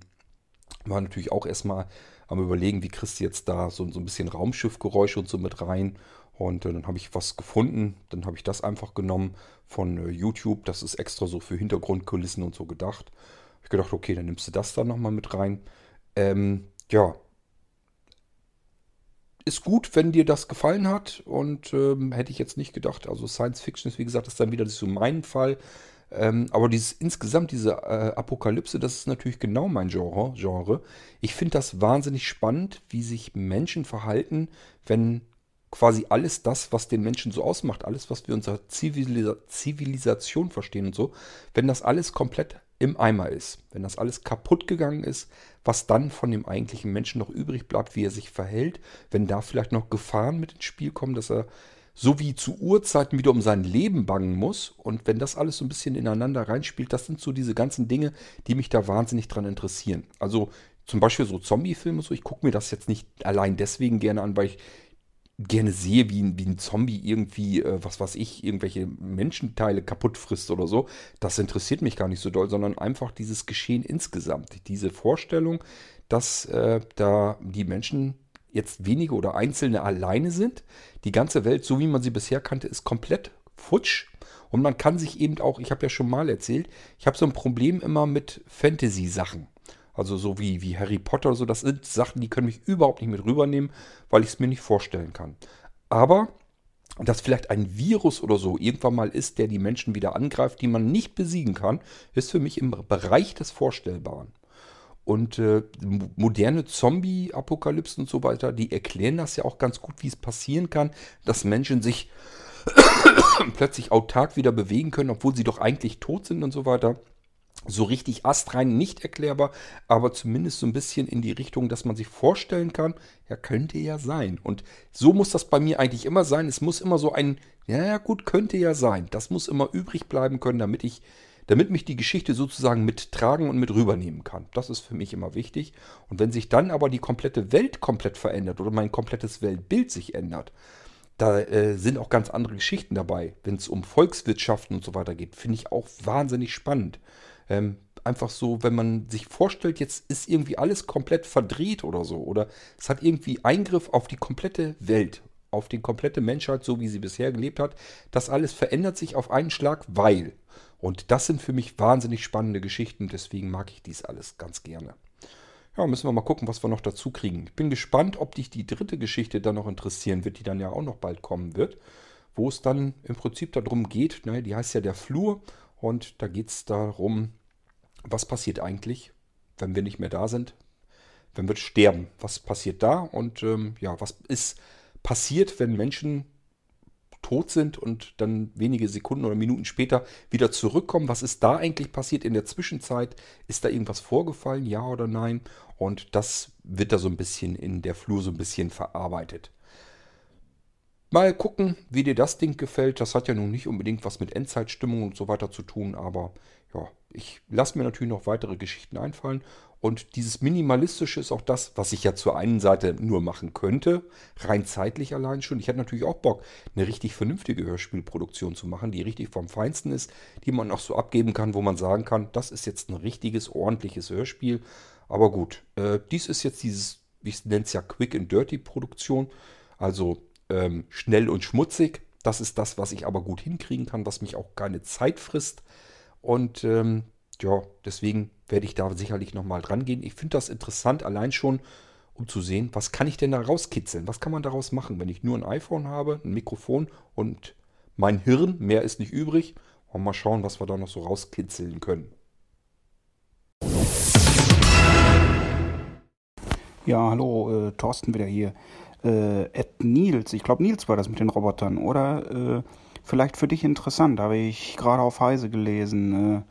War natürlich auch erstmal am überlegen, wie kriegst du jetzt da so, so ein bisschen Raumschiffgeräusche und so mit rein. Und äh, dann habe ich was gefunden. Dann habe ich das einfach genommen von äh, YouTube. Das ist extra so für Hintergrundkulissen und so gedacht. Ich gedacht, okay, dann nimmst du das dann nochmal mit rein. Ähm, ja. Ist gut, wenn dir das gefallen hat. Und ähm, hätte ich jetzt nicht gedacht. Also Science Fiction ist, wie gesagt, ist dann wieder so mein Fall. Ähm, aber dieses insgesamt diese äh, Apokalypse, das ist natürlich genau mein Genre. Genre. Ich finde das wahnsinnig spannend, wie sich Menschen verhalten, wenn quasi alles das, was den Menschen so ausmacht, alles, was wir unserer Zivilisa Zivilisation verstehen und so, wenn das alles komplett im Eimer ist, wenn das alles kaputt gegangen ist, was dann von dem eigentlichen Menschen noch übrig bleibt, wie er sich verhält, wenn da vielleicht noch Gefahren mit ins Spiel kommen, dass er so wie zu Urzeiten wieder um sein Leben bangen muss. Und wenn das alles so ein bisschen ineinander reinspielt, das sind so diese ganzen Dinge, die mich da wahnsinnig dran interessieren. Also zum Beispiel so Zombie-Filme, so ich gucke mir das jetzt nicht allein deswegen gerne an, weil ich gerne sehe, wie ein, wie ein Zombie irgendwie, äh, was weiß ich, irgendwelche Menschenteile kaputt frisst oder so. Das interessiert mich gar nicht so doll, sondern einfach dieses Geschehen insgesamt. Diese Vorstellung, dass äh, da die Menschen jetzt wenige oder Einzelne alleine sind. Die ganze Welt, so wie man sie bisher kannte, ist komplett futsch. Und man kann sich eben auch, ich habe ja schon mal erzählt, ich habe so ein Problem immer mit Fantasy-Sachen. Also so wie, wie Harry Potter so, das sind Sachen, die können mich überhaupt nicht mit rübernehmen, weil ich es mir nicht vorstellen kann. Aber dass vielleicht ein Virus oder so irgendwann mal ist, der die Menschen wieder angreift, die man nicht besiegen kann, ist für mich im Bereich des Vorstellbaren. Und äh, moderne Zombie-Apokalypsen und so weiter, die erklären das ja auch ganz gut, wie es passieren kann, dass Menschen sich plötzlich autark wieder bewegen können, obwohl sie doch eigentlich tot sind und so weiter. So richtig astrein nicht erklärbar, aber zumindest so ein bisschen in die Richtung, dass man sich vorstellen kann, ja, könnte ja sein. Und so muss das bei mir eigentlich immer sein. Es muss immer so ein, ja, gut, könnte ja sein. Das muss immer übrig bleiben können, damit ich damit mich die Geschichte sozusagen mittragen und mit rübernehmen kann. Das ist für mich immer wichtig. Und wenn sich dann aber die komplette Welt komplett verändert oder mein komplettes Weltbild sich ändert, da äh, sind auch ganz andere Geschichten dabei. Wenn es um Volkswirtschaften und so weiter geht, finde ich auch wahnsinnig spannend. Ähm, einfach so, wenn man sich vorstellt, jetzt ist irgendwie alles komplett verdreht oder so, oder es hat irgendwie Eingriff auf die komplette Welt, auf die komplette Menschheit, so wie sie bisher gelebt hat, das alles verändert sich auf einen Schlag, weil. Und das sind für mich wahnsinnig spannende Geschichten, deswegen mag ich dies alles ganz gerne. Ja, müssen wir mal gucken, was wir noch dazu kriegen. Ich bin gespannt, ob dich die dritte Geschichte dann noch interessieren wird, die dann ja auch noch bald kommen wird, wo es dann im Prinzip darum geht, ne, die heißt ja der Flur und da geht es darum, was passiert eigentlich, wenn wir nicht mehr da sind, wenn wir sterben. Was passiert da und ähm, ja, was ist passiert, wenn Menschen tot sind und dann wenige Sekunden oder Minuten später wieder zurückkommen. Was ist da eigentlich passiert in der Zwischenzeit? Ist da irgendwas vorgefallen, ja oder nein? Und das wird da so ein bisschen in der Flur so ein bisschen verarbeitet. Mal gucken, wie dir das Ding gefällt. Das hat ja nun nicht unbedingt was mit Endzeitstimmung und so weiter zu tun, aber ja, ich lasse mir natürlich noch weitere Geschichten einfallen. Und dieses Minimalistische ist auch das, was ich ja zur einen Seite nur machen könnte, rein zeitlich allein schon. Ich hätte natürlich auch Bock, eine richtig vernünftige Hörspielproduktion zu machen, die richtig vom Feinsten ist, die man auch so abgeben kann, wo man sagen kann, das ist jetzt ein richtiges, ordentliches Hörspiel. Aber gut, äh, dies ist jetzt dieses, ich nenne es ja Quick and Dirty Produktion, also ähm, schnell und schmutzig. Das ist das, was ich aber gut hinkriegen kann, was mich auch keine Zeit frisst. Und ähm, ja, deswegen werde ich da sicherlich nochmal dran gehen. Ich finde das interessant, allein schon, um zu sehen, was kann ich denn da rauskitzeln? Was kann man daraus machen, wenn ich nur ein iPhone habe, ein Mikrofon und mein Hirn, mehr ist nicht übrig. Und mal schauen, was wir da noch so rauskitzeln können. Ja, hallo, äh, Thorsten wieder hier. Äh, Ed Nils, ich glaube Nils war das mit den Robotern, oder? Äh, vielleicht für dich interessant, habe ich gerade auf Heise gelesen. Äh,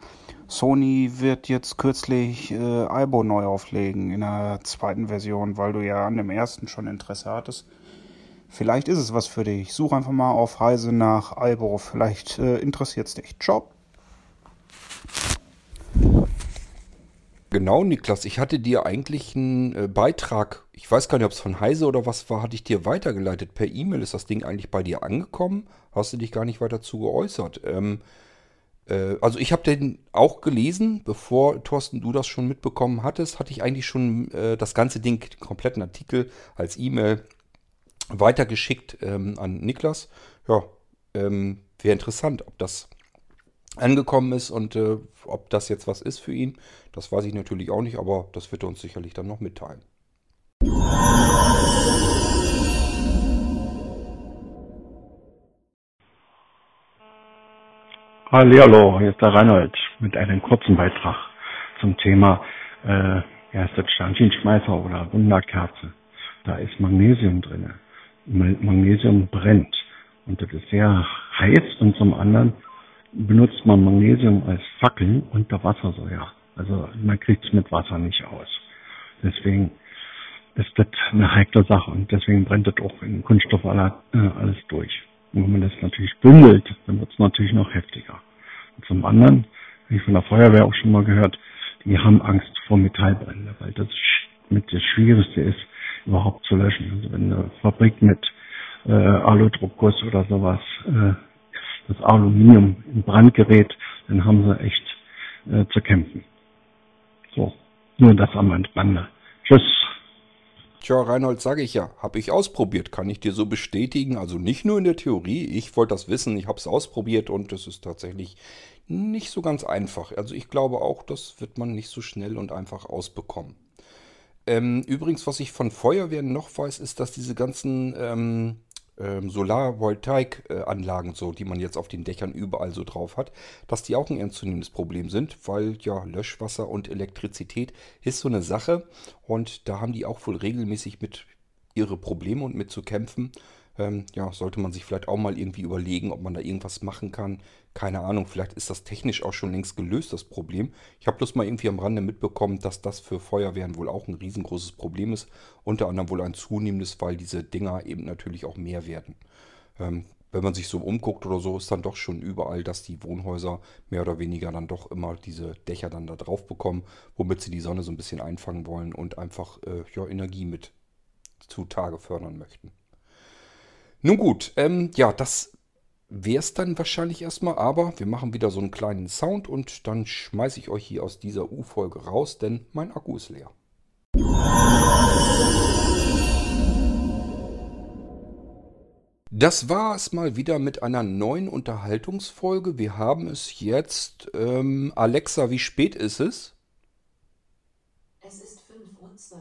Sony wird jetzt kürzlich äh, Albo neu auflegen in der zweiten Version, weil du ja an dem ersten schon Interesse hattest. Vielleicht ist es was für dich. Such einfach mal auf Heise nach Albo. Vielleicht äh, interessiert es dich. Ciao. Genau, Niklas. Ich hatte dir eigentlich einen äh, Beitrag, ich weiß gar nicht, ob es von Heise oder was war, hatte ich dir weitergeleitet. Per E-Mail ist das Ding eigentlich bei dir angekommen. Hast du dich gar nicht weiter zu geäußert. Ähm, äh, also ich habe den auch gelesen, bevor Thorsten du das schon mitbekommen hattest, hatte ich eigentlich schon äh, das ganze Ding, den kompletten Artikel als E-Mail weitergeschickt ähm, an Niklas. Ja, ähm, wäre interessant, ob das angekommen ist und äh, ob das jetzt was ist für ihn. Das weiß ich natürlich auch nicht, aber das wird er uns sicherlich dann noch mitteilen. Hallihallo, hier ist der Reinhold mit einem kurzen Beitrag zum Thema äh, ja, ist das Sternchenschmeißer oder Wunderkerze. Da ist Magnesium drin. Magnesium brennt und das ist sehr heiß und zum anderen benutzt man Magnesium als Fackel unter Wassersäure. Also man kriegt es mit Wasser nicht aus. Deswegen ist das eine heikle Sache und deswegen brennt das auch in Kunststoff alles durch. Und wenn man das natürlich bündelt, dann wird es natürlich noch heftiger. Und zum anderen, wie ich von der Feuerwehr auch schon mal gehört, die haben Angst vor Metallbrände, weil das mit das Schwierigste ist, überhaupt zu löschen. Also wenn eine Fabrik mit äh, Aludruckguss oder sowas äh, das Aluminium in Brand gerät, dann haben sie echt äh, zu kämpfen. Nur das am Rande. Tschüss. Tja, Reinhold, sage ich ja, habe ich ausprobiert, kann ich dir so bestätigen. Also nicht nur in der Theorie, ich wollte das wissen, ich habe es ausprobiert und es ist tatsächlich nicht so ganz einfach. Also ich glaube auch, das wird man nicht so schnell und einfach ausbekommen. Ähm, übrigens, was ich von Feuerwehren noch weiß, ist, dass diese ganzen ähm, ähm, Solarvoltaikanlagen, so, die man jetzt auf den Dächern überall so drauf hat, dass die auch ein ernstzunehmendes Problem sind, weil ja Löschwasser und Elektrizität ist so eine Sache und da haben die auch wohl regelmäßig mit ihre Probleme und mit zu kämpfen. Ähm, ja, sollte man sich vielleicht auch mal irgendwie überlegen, ob man da irgendwas machen kann. Keine Ahnung, vielleicht ist das technisch auch schon längst gelöst, das Problem. Ich habe bloß mal irgendwie am Rande mitbekommen, dass das für Feuerwehren wohl auch ein riesengroßes Problem ist. Unter anderem wohl ein zunehmendes, weil diese Dinger eben natürlich auch mehr werden. Ähm, wenn man sich so umguckt oder so, ist dann doch schon überall, dass die Wohnhäuser mehr oder weniger dann doch immer diese Dächer dann da drauf bekommen, womit sie die Sonne so ein bisschen einfangen wollen und einfach äh, ja, Energie mit zutage fördern möchten. Nun gut, ähm, ja, das wäre es dann wahrscheinlich erstmal, aber wir machen wieder so einen kleinen Sound und dann schmeiße ich euch hier aus dieser U-Folge raus, denn mein Akku ist leer. Das war es mal wieder mit einer neuen Unterhaltungsfolge. Wir haben es jetzt. Ähm, Alexa, wie spät ist es? Es ist 5.12 Uhr.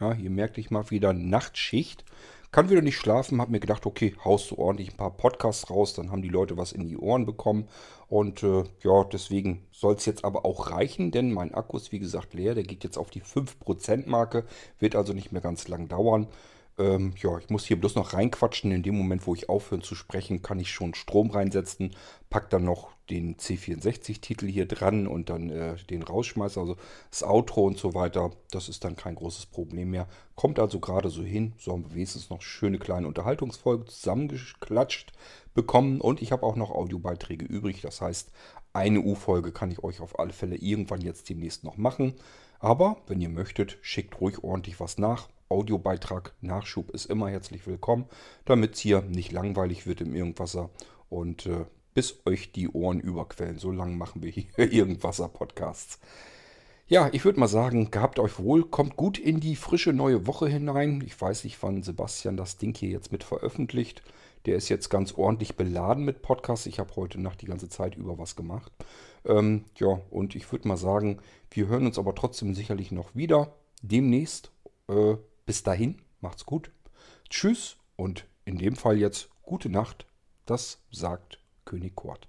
Ja, hier merkte ich mal wieder Nachtschicht. Kann wieder nicht schlafen, habe mir gedacht, okay, haust du ordentlich ein paar Podcasts raus, dann haben die Leute was in die Ohren bekommen. Und äh, ja, deswegen soll es jetzt aber auch reichen, denn mein Akku ist wie gesagt leer. Der geht jetzt auf die 5%-Marke, wird also nicht mehr ganz lang dauern. Ähm, ja, ich muss hier bloß noch reinquatschen. In dem Moment, wo ich aufhöre zu sprechen, kann ich schon Strom reinsetzen. Pack dann noch den C64-Titel hier dran und dann äh, den Rausschmeißer, also das Outro und so weiter. Das ist dann kein großes Problem mehr. Kommt also gerade so hin. So haben wir wenigstens noch schöne kleine Unterhaltungsfolge zusammengeklatscht bekommen. Und ich habe auch noch Audiobeiträge übrig. Das heißt, eine U-Folge kann ich euch auf alle Fälle irgendwann jetzt demnächst noch machen. Aber wenn ihr möchtet, schickt ruhig ordentlich was nach. Audiobeitrag, Nachschub ist immer herzlich willkommen, damit es hier nicht langweilig wird im Irgendwasser und äh, bis euch die Ohren überquellen. So lange machen wir hier Irgendwasser-Podcasts. Ja, ich würde mal sagen, gehabt euch wohl, kommt gut in die frische neue Woche hinein. Ich weiß nicht, wann Sebastian das Ding hier jetzt mit veröffentlicht. Der ist jetzt ganz ordentlich beladen mit Podcasts. Ich habe heute Nacht die ganze Zeit über was gemacht. Ähm, ja, und ich würde mal sagen, wir hören uns aber trotzdem sicherlich noch wieder. Demnächst. Äh, bis dahin, macht's gut. Tschüss und in dem Fall jetzt gute Nacht. Das sagt König Kurt.